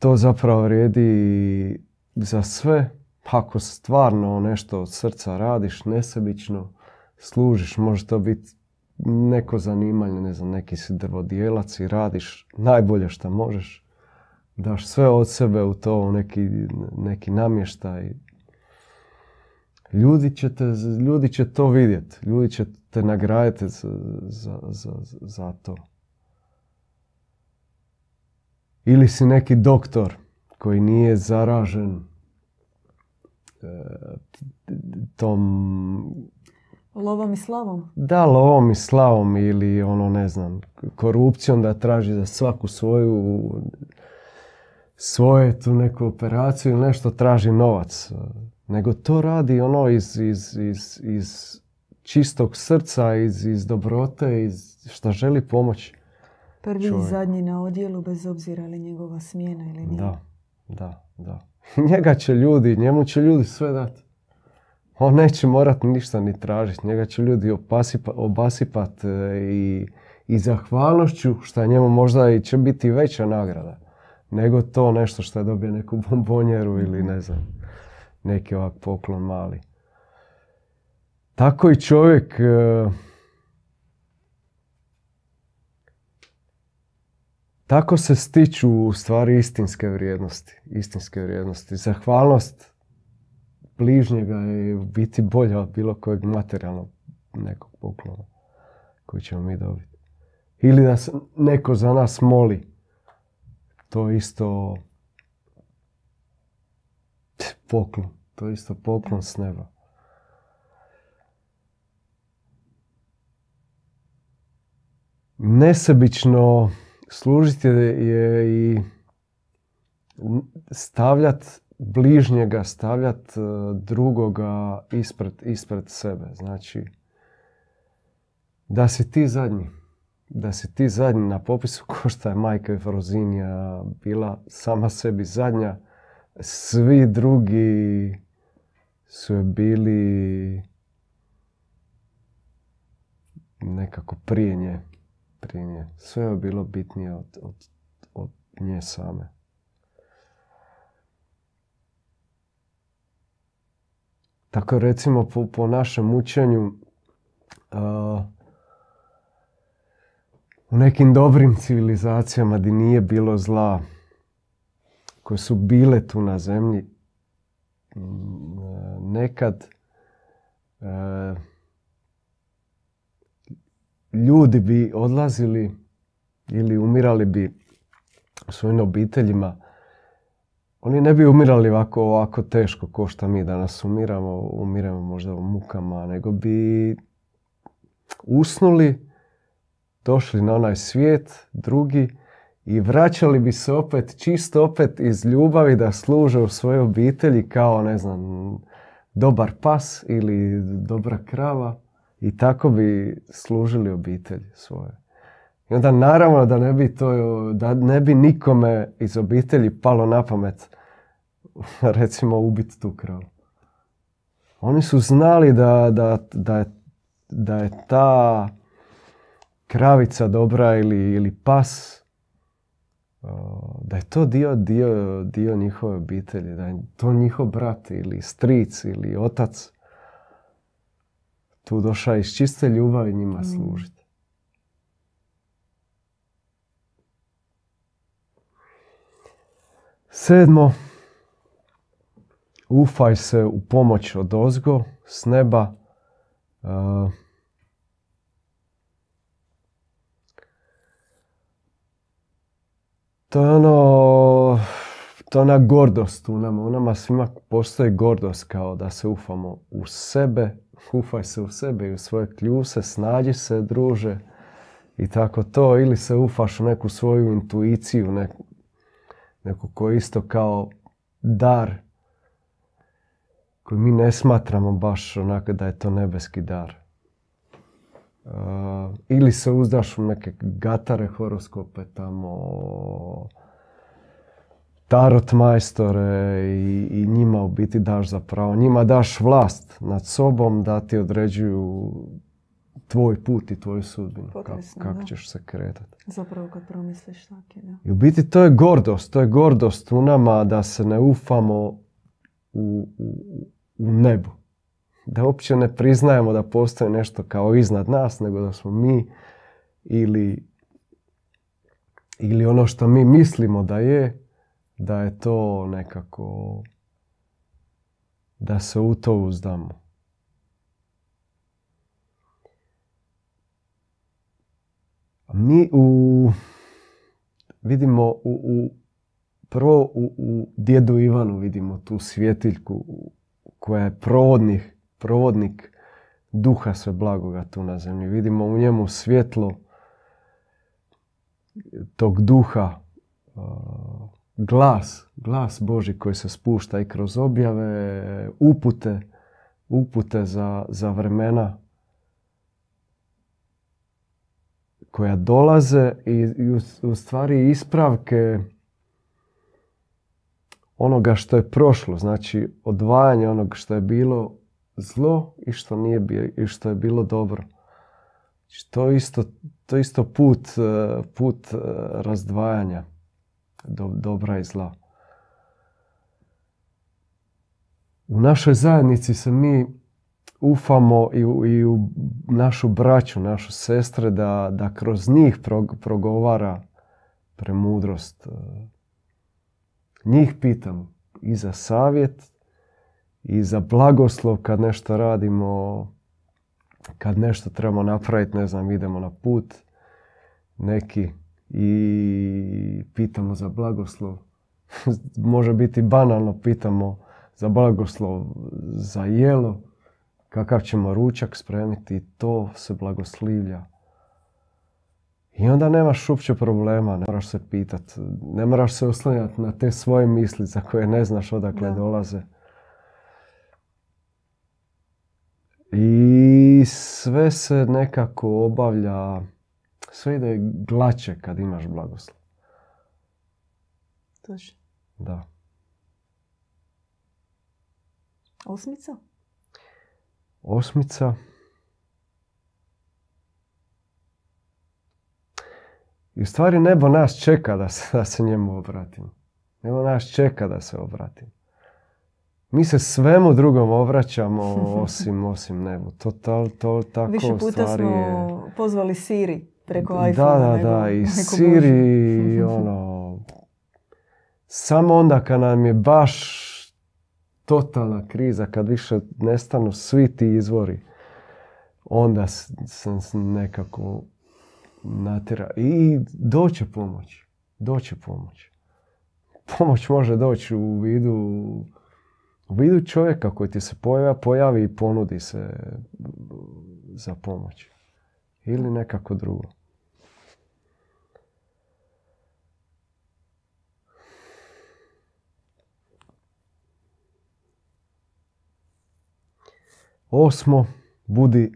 To zapravo vrijedi za sve. Ako stvarno nešto od srca radiš, nesebično služiš, može to biti neko zanimanje, ne znam, neki si drvodijelac i radiš najbolje što možeš. Daš sve od sebe u to, neki, neki namještaj, Ljudi će, te, ljudi će to vidjeti. Ljudi će te nagraditi za, za, za, za to. Ili si neki doktor koji nije zaražen e, tom...
Lovom i slavom?
Da, lovom i slavom ili ono, ne znam, korupcijom da traži za svaku svoju svoje tu neku operaciju ili nešto traži novac nego to radi ono iz, iz, iz, iz čistog srca, iz, iz dobrote, iz šta želi pomoći.
Prvi i zadnji na odjelu, bez obzira li njegova smjena ili nije.
Da, da, da. Njega će ljudi, njemu će ljudi sve dati. On neće morat ništa ni tražiti. Njega će ljudi opasipa, obasipat e, i, i zahvalnošću, što njemu možda i će biti veća nagrada. Nego to nešto što je dobio neku bombonjeru ili ne znam neki ovak poklon mali. Tako i čovjek tako se stiču u stvari istinske vrijednosti. Istinske vrijednosti. Zahvalnost bližnjega je biti bolja od bilo kojeg materijalnog nekog poklona koji ćemo mi dobiti. Ili da se neko za nas moli. To isto poklon. To je isto poklon s neba. Nesebično služiti je i stavljati bližnjega, stavljati e, drugoga ispred, ispred sebe. Znači, da si ti zadnji. Da si ti zadnji na popisu, ko što je majka Frozinija bila sama sebi zadnja, svi drugi su bili nekako prije nje. Prije nje. Sve je bilo bitnije od, od, od nje same. Tako recimo po, po našem učenju u nekim dobrim civilizacijama gdje nije bilo zla, koje su bile tu na zemlji, nekad e, ljudi bi odlazili ili umirali bi svojim obiteljima. Oni ne bi umirali ovako, ovako teško ko što mi danas umiramo, umiramo možda u mukama, nego bi usnuli, došli na onaj svijet, drugi, i vraćali bi se opet, čisto opet iz ljubavi da služe u svojoj obitelji kao, ne znam, dobar pas ili dobra krava i tako bi služili obitelji svoje. I onda naravno da ne bi to, da ne bi nikome iz obitelji palo na pamet recimo ubiti tu kravu. Oni su znali da, da, da, je, da je ta kravica dobra ili, ili pas da je to dio, dio, dio njihove obitelji, da je to njihov brat ili stric ili otac tu došao iz čiste ljubavi njima služiti. Sedmo, ufaj se u pomoć od ozgo, s neba. Uh, to je ono, to je ona gordost u nama. U nama svima postoji gordost kao da se ufamo u sebe, ufaj se u sebe i u svoje kljuse, snađi se, druže. I tako to, ili se ufaš u neku svoju intuiciju, neku, neku koji isto kao dar koji mi ne smatramo baš onako da je to nebeski dar. Uh, ili se uzdaš u neke gatare horoskope tamo, tarot majstore i, i njima u biti daš zapravo, njima daš vlast nad sobom da ti određuju tvoj put i tvoju sudbinu, kako,
Potresno,
kako
da.
ćeš se kretati.
Zapravo kad promisliš tako, da.
I u biti to je gordost, to je gordost u nama da se ne ufamo u, u, u nebu. Da uopće ne priznajemo da postoji nešto kao iznad nas, nego da smo mi ili, ili ono što mi mislimo da je, da je to nekako, da se u to uzdamo. Mi u, vidimo u, u prvo u, u djedu Ivanu vidimo tu svjetiljku koja je provodnik, provodnik duha sve blagoga tu na zemlji. Vidimo u njemu svjetlo tog duha, uh, glas, glas Boži koji se spušta i kroz objave, upute, upute za, za vremena koja dolaze i, i u, u stvari ispravke onoga što je prošlo, znači odvajanje onog što je bilo zlo i što nije bio, i što je bilo dobro. Znači, to isto, to isto put, put eh, razdvajanja do, dobra i zla. U našoj zajednici se mi ufamo i u, i u našu braću, našu sestre, da, da kroz njih prog- progovara premudrost. Njih pitam i za savjet, i za blagoslov kad nešto radimo, kad nešto trebamo napraviti, ne znam, idemo na put neki i pitamo za blagoslov. Može biti banalno, pitamo za blagoslov za jelo, kakav ćemo ručak spremiti, to se blagoslivlja. I onda nemaš uopće problema, ne moraš se pitat, ne moraš se oslanjati na te svoje misli za koje ne znaš odakle
Da.
dolaze. I sve se nekako obavlja, sve ide glače kad imaš blagoslov.
Točno.
Da.
Osmica?
Osmica. I u stvari nebo nas čeka da se, da se njemu obratimo. Nebo nas čeka da se obratimo. Mi se svemu drugom obraćamo osim, osim nebu. To, to, to tako
Više puta
stvari
smo
je...
pozvali Siri preko
Da,
iPhone.
da, da, i Siri, ono... Samo onda kad nam je baš totalna kriza, kad više nestanu svi ti izvori, onda sam nekako natjera. I doće pomoć. Doće pomoć. Pomoć može doći u vidu, u vidu čovjeka koji ti se pojavi, pojavi i ponudi se za pomoć. Ili nekako drugo. Osmo, budi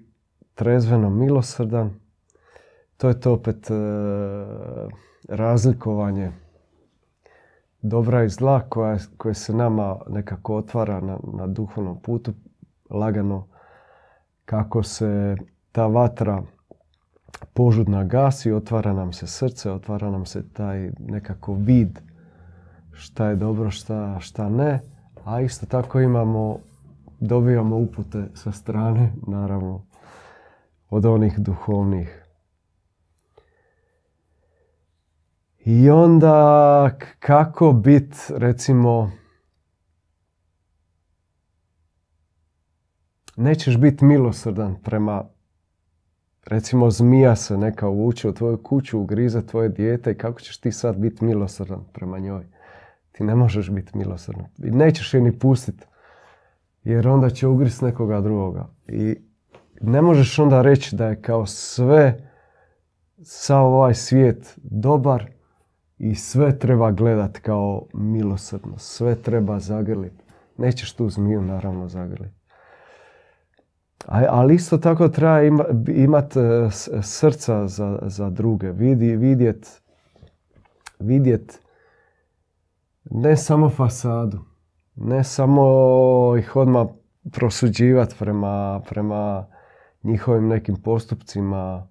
trezveno milosrdan. To je to opet e, razlikovanje dobra i zla koja, koje se nama nekako otvara na, na duhovnom putu lagano kako se ta vatra požudna gasi, otvara nam se srce, otvara nam se taj nekako vid šta je dobro, šta, šta ne, a isto tako imamo, dobivamo upute sa strane, naravno, od onih duhovnih. I onda kako bit, recimo, nećeš biti milosrdan prema, recimo zmija se neka uvuče u tvoju kuću, ugrize tvoje dijete i kako ćeš ti sad biti milosrdan prema njoj? Ti ne možeš biti milosrdan. I nećeš je ni pustiti. Jer onda će ugriz nekoga drugoga. I ne možeš onda reći da je kao sve, sav ovaj svijet dobar i sve treba gledat kao milosrdno. Sve treba zagrliti. Nećeš tu zmiju naravno zagrliti. Ali isto tako treba ima, imat e, srca za, za druge. Vidi, vidjet, vidjet ne samo fasadu, ne samo ih odmah prosuđivati prema, prema njihovim nekim postupcima,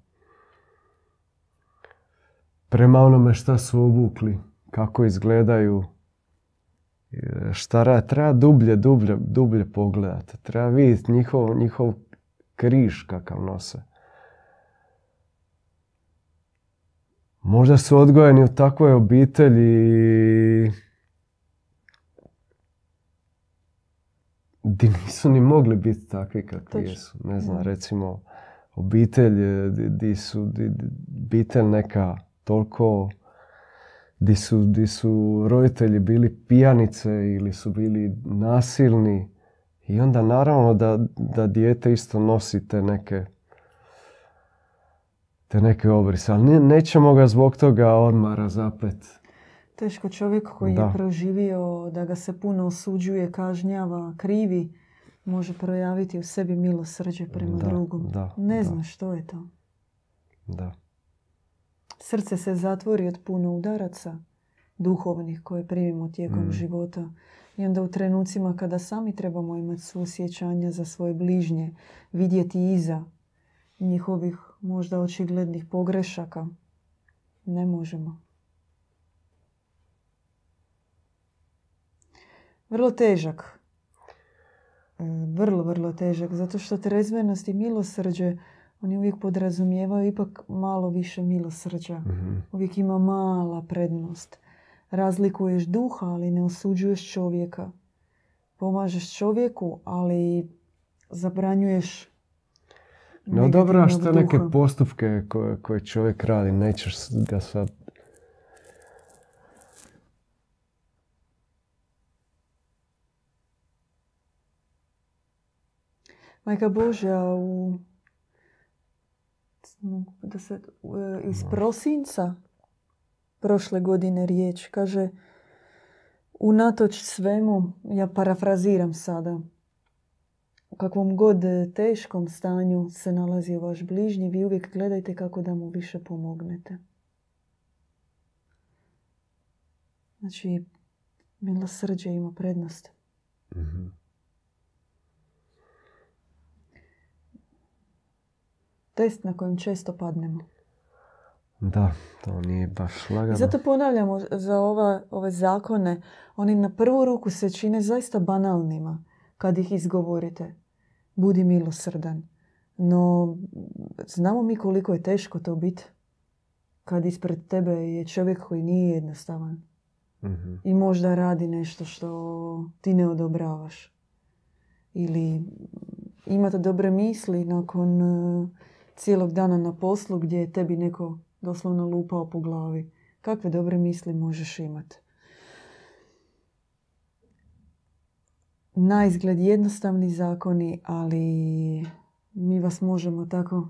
prema onome šta su obukli, kako izgledaju, šta rade. Treba dublje, dublje, dublje pogledati. Treba vidjeti njihov, njihov križ kakav nose. Možda su odgojeni u takvoj obitelji di nisu ni mogli biti takvi kakvi jesu. Ne znam, recimo obitelj e, di, di su di- obitelj neka toliko di su, di su roditelji bili pijanice ili su bili nasilni i onda naravno da, da dijete isto nosi te neke te neke obrise, ali ne- nećemo ga zbog toga odmah razapet.
Teško čovjek koji
Da.
je proživio da ga se puno osuđuje, kažnjava, krivi, može projaviti u sebi milosrđe prema
Da,
drugom.
da,
ne
da.
zna što je to.
Da.
Srce se zatvori od puno udaraca duhovnih koje primimo tijekom
Mm.
života. I onda u trenucima kada sami trebamo imati susjećanja za svoje bližnje, vidjeti iza njihovih možda očiglednih pogrešaka, ne možemo. Vrlo težak. E, Vrlo, vrlo težak. Zato što trezvenost i milosrđe, oni uvijek podrazumijevaju ipak malo više milosrđa.
Mhm.
Uvijek ima mala prednost. Razlikuješ duha, ali ne osuđuješ čovjeka. Pomažeš čovjeku, ali zabranjuješ
odobravaš te
negativnog
neke postupke koje, koje čovjek radi, nećeš ga sad...
Majka Božja u mogu da se, e, iz prosinca prošle godine riječ kaže unatoč svemu, ja parafraziram sada, u kakvom god teškom stanju se nalazi vaš bližnji, vi uvijek gledajte kako da mu više pomognete. Znači, milosrđe ima prednost.
Mhm.
Test na kojem često padnemo.
Da, to nije baš lagano.
I zato ponavljamo za ova, ove zakone, oni na prvu ruku se čine zaista banalnima kad ih izgovorite. Budi milosrdan. No, znamo mi koliko je teško to biti kad ispred tebe je čovjek koji nije jednostavan
Mhm.
i možda radi nešto što ti ne odobravaš. Ili imate dobre misli nakon e, cijelog dana na poslu gdje je tebi neko doslovno lupao po glavi. Kakve dobre misli možeš imati? Na izgled jednostavni zakoni, ali mi vas možemo tako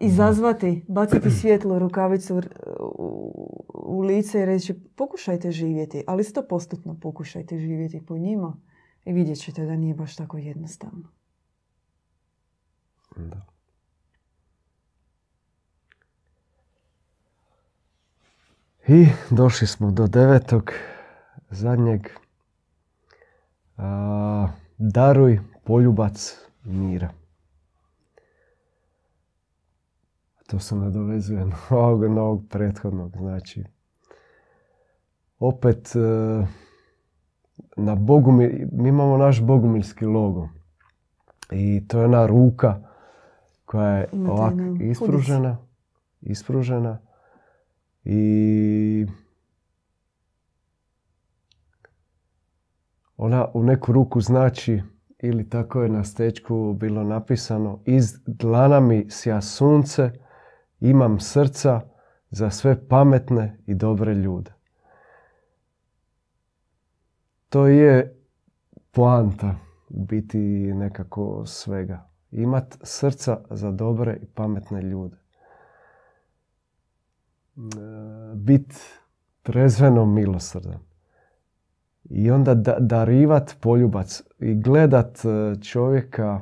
izazvati, baciti svjetlo rukavicu u, u lice i reći pokušajte živjeti, ali sto postotno pokušajte živjeti po njima i vidjet ćete da nije baš tako jednostavno.
Da. I došli smo do devetog, zadnjeg. A, daruj poljubac mira. To se nadovezuje na ovog, na ovog prethodnog. Znači, opet e, na Bogumil, mi imamo naš bogumiljski logo. I to je ona ruka koja je
Imate
ovak
jednu
ispružena, ispružena i ona u neku ruku znači ili tako je na stečku bilo napisano iz dlana mi sja sunce imam srca za sve pametne i dobre ljude. To je poanta u biti nekako svega. Imat srca za dobre i pametne ljude. Bit trezveno milosrdan. I onda da, darivat poljubac i gledat e, čovjeka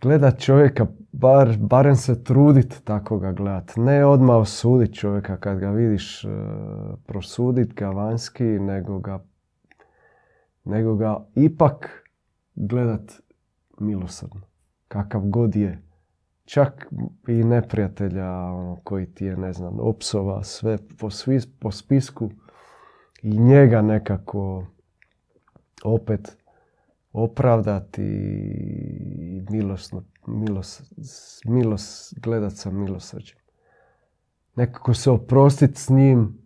gledat čovjeka, bar, barem se trudit tako ga gledat. Ne odmah osudit čovjeka kad ga vidiš, e, prosudit ga vanjski, nego ga, nego ga ipak gledat milosrdno. Kakav god je. Čak i neprijatelja ono, koji ti je, ne znam, opsova, sve po, svi, po spisku i njega nekako opet opravdati i milosno, milos, milos, gledat sa milosrđem. Nekako se oprostit s njim,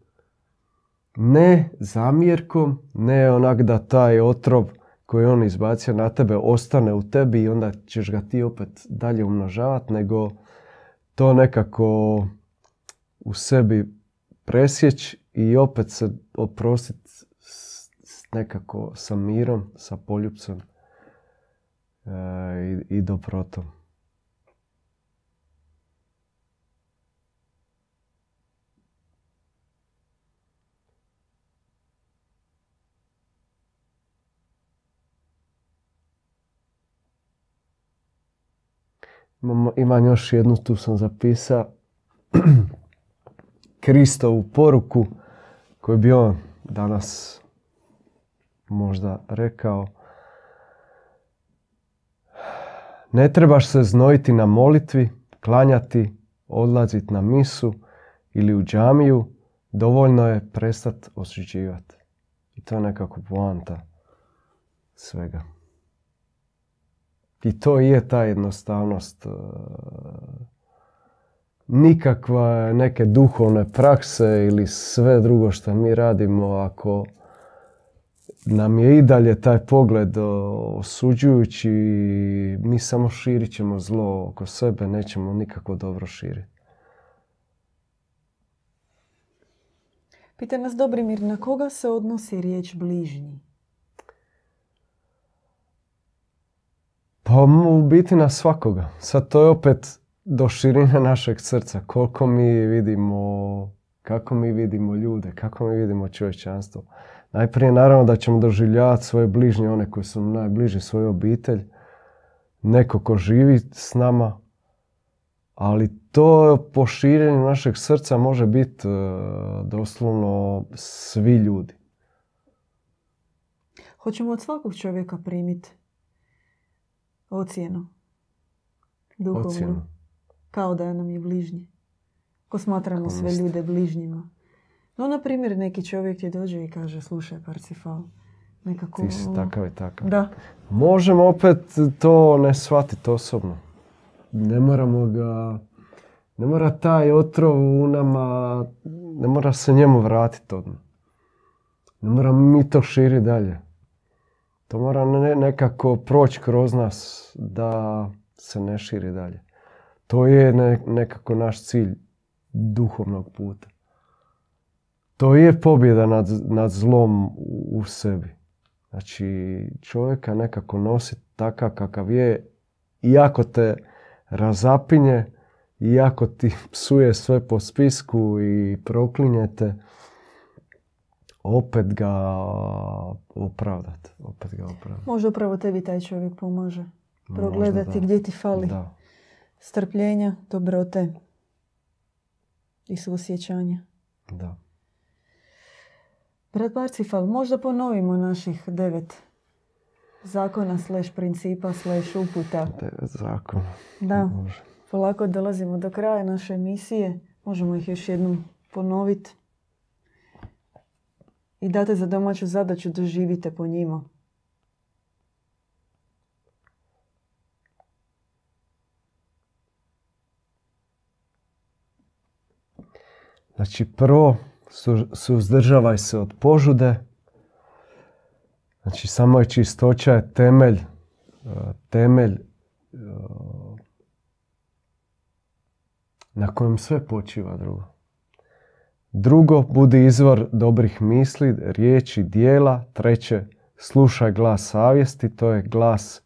ne zamjerkom, ne onak da taj otrov koji on izbacio na tebe ostane u tebi i onda ćeš ga ti opet dalje umnožavati, nego to nekako u sebi presjeć i opet se oprostiti nekako sa mirom, sa poljubcem e, i, i dobrotom. Imam, još jednu, tu sam zapisao, Kristovu poruku koju bi on danas možda rekao. Ne trebaš se znojiti na molitvi, klanjati, odlaziti na misu ili u džamiju, dovoljno je prestat osuđivati. I to je nekako poanta svega. I to je ta jednostavnost. E, nikakva neke duhovne prakse ili sve drugo što mi radimo ako nam je i dalje taj pogled osuđujući mi samo širit ćemo zlo oko sebe, nećemo nikako dobro širiti.
Pita nas Dobrimir, na koga se odnosi riječ bližnji?
Pa u biti na svakoga. Sad to je opet do širine našeg srca. Koliko mi vidimo, kako mi vidimo ljude, kako mi vidimo čovječanstvo. Najprije naravno da ćemo doživljavati svoje bližnje, one koji su najbliži, svoju obitelj, neko ko živi s nama, ali to po širenju našeg srca može biti e, doslovno svi ljudi.
Hoćemo od svakog čovjeka primiti ocjenu. Duhovnu. Ocjenu. Kao da nam je bližnji. Ko smatramo sve ljude bližnjima. No, na primjer, neki čovjek ti dođe i kaže, slušaj, Parcifal, nekako...
Ti si takav i takav.
Da.
Možemo opet to ne shvatiti osobno. Ne moramo ga... Ne mora taj otrov u nama, ne mora se njemu vratiti odmah. Ne moramo mi to širi dalje. To mora nekako proći kroz nas da se ne širi dalje. To je nekako naš cilj duhovnog puta to je pobjeda nad, nad zlom u sebi. Znači, čovjeka nekako nosi takav kakav je, iako te razapinje, iako ti psuje sve po spisku i proklinjete, opet ga opravdati. Opet ga opravdati.
Možda upravo tebi taj čovjek pomaže. Progledati gdje ti fali. Da. Strpljenja, dobrote i suosjećanja.
Da.
Brat Parcifal, možda ponovimo naših devet zakona slash principa slash uputa.
Devet zakona.
Da. Može. Polako dolazimo do kraja naše emisije. Možemo ih još jednom ponoviti. I date za domaću zadaću doživite po njima.
Znači prvo, suzdržavaj se od požude, Znači, samo je čistoća je temelj, uh, temelj uh, na kojem sve počiva drugo. Drugo, budi izvor dobrih misli, riječi, dijela. Treće, slušaj glas savjesti, to je glas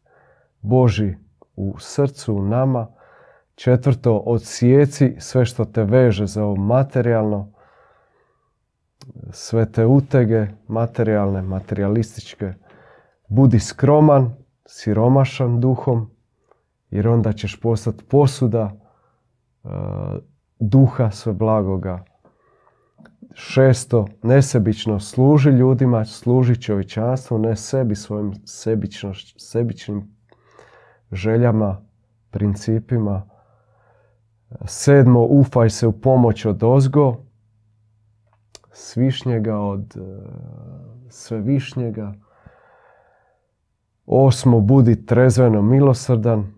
Boži u srcu, u nama. Četvrto, odsijeci sve što te veže za ovo materijalno, sve te utege materijalne, materialističke. Budi skroman, siromašan duhom, jer onda ćeš postati posuda uh, duha sve blagoga. Šesto, nesebično služi ljudima, služi čovječanstvu, ne sebi svojim sebičnim željama, principima. Sedmo, ufaj se u pomoć od ozgo, svišnjega od e, svevišnjega. Osmo, budi trezveno milosrdan,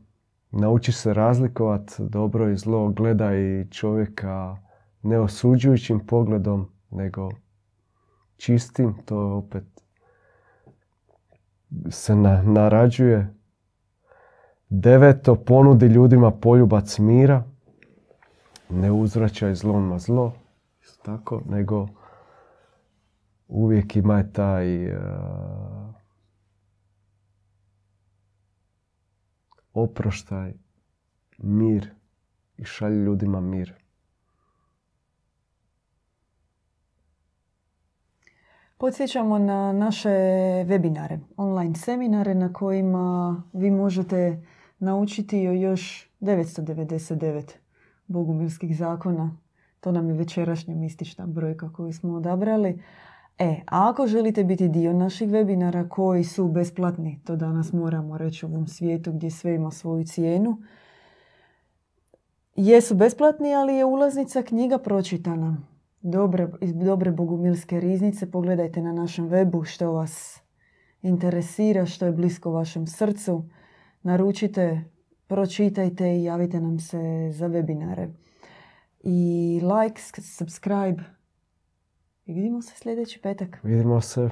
nauči se razlikovat dobro i zlo, gledaj čovjeka ne osuđujućim pogledom, nego čistim, to opet se narađuje. Deveto, ponudi ljudima poljubac mira, ne uzvraćaj zlom zlo, tako, nego uvijek ima taj uh, oproštaj, mir i šalji ljudima mir.
Podsjećamo na naše webinare, online seminare na kojima vi možete naučiti o još 999 bogumilskih zakona. To nam je večerašnja mistična brojka koju smo odabrali. E, a ako želite biti dio naših webinara koji su besplatni, to danas moramo reći u ovom svijetu gdje sve ima svoju cijenu, jesu besplatni, ali je ulaznica knjiga pročitana. Dobre, iz dobre bogumilske riznice pogledajte na našem webu što vas interesira, što je blisko vašem srcu. Naručite, pročitajte i javite nam se za webinare. I like, subscribe, i vidimo se sljedeći petak.
Vidimo se.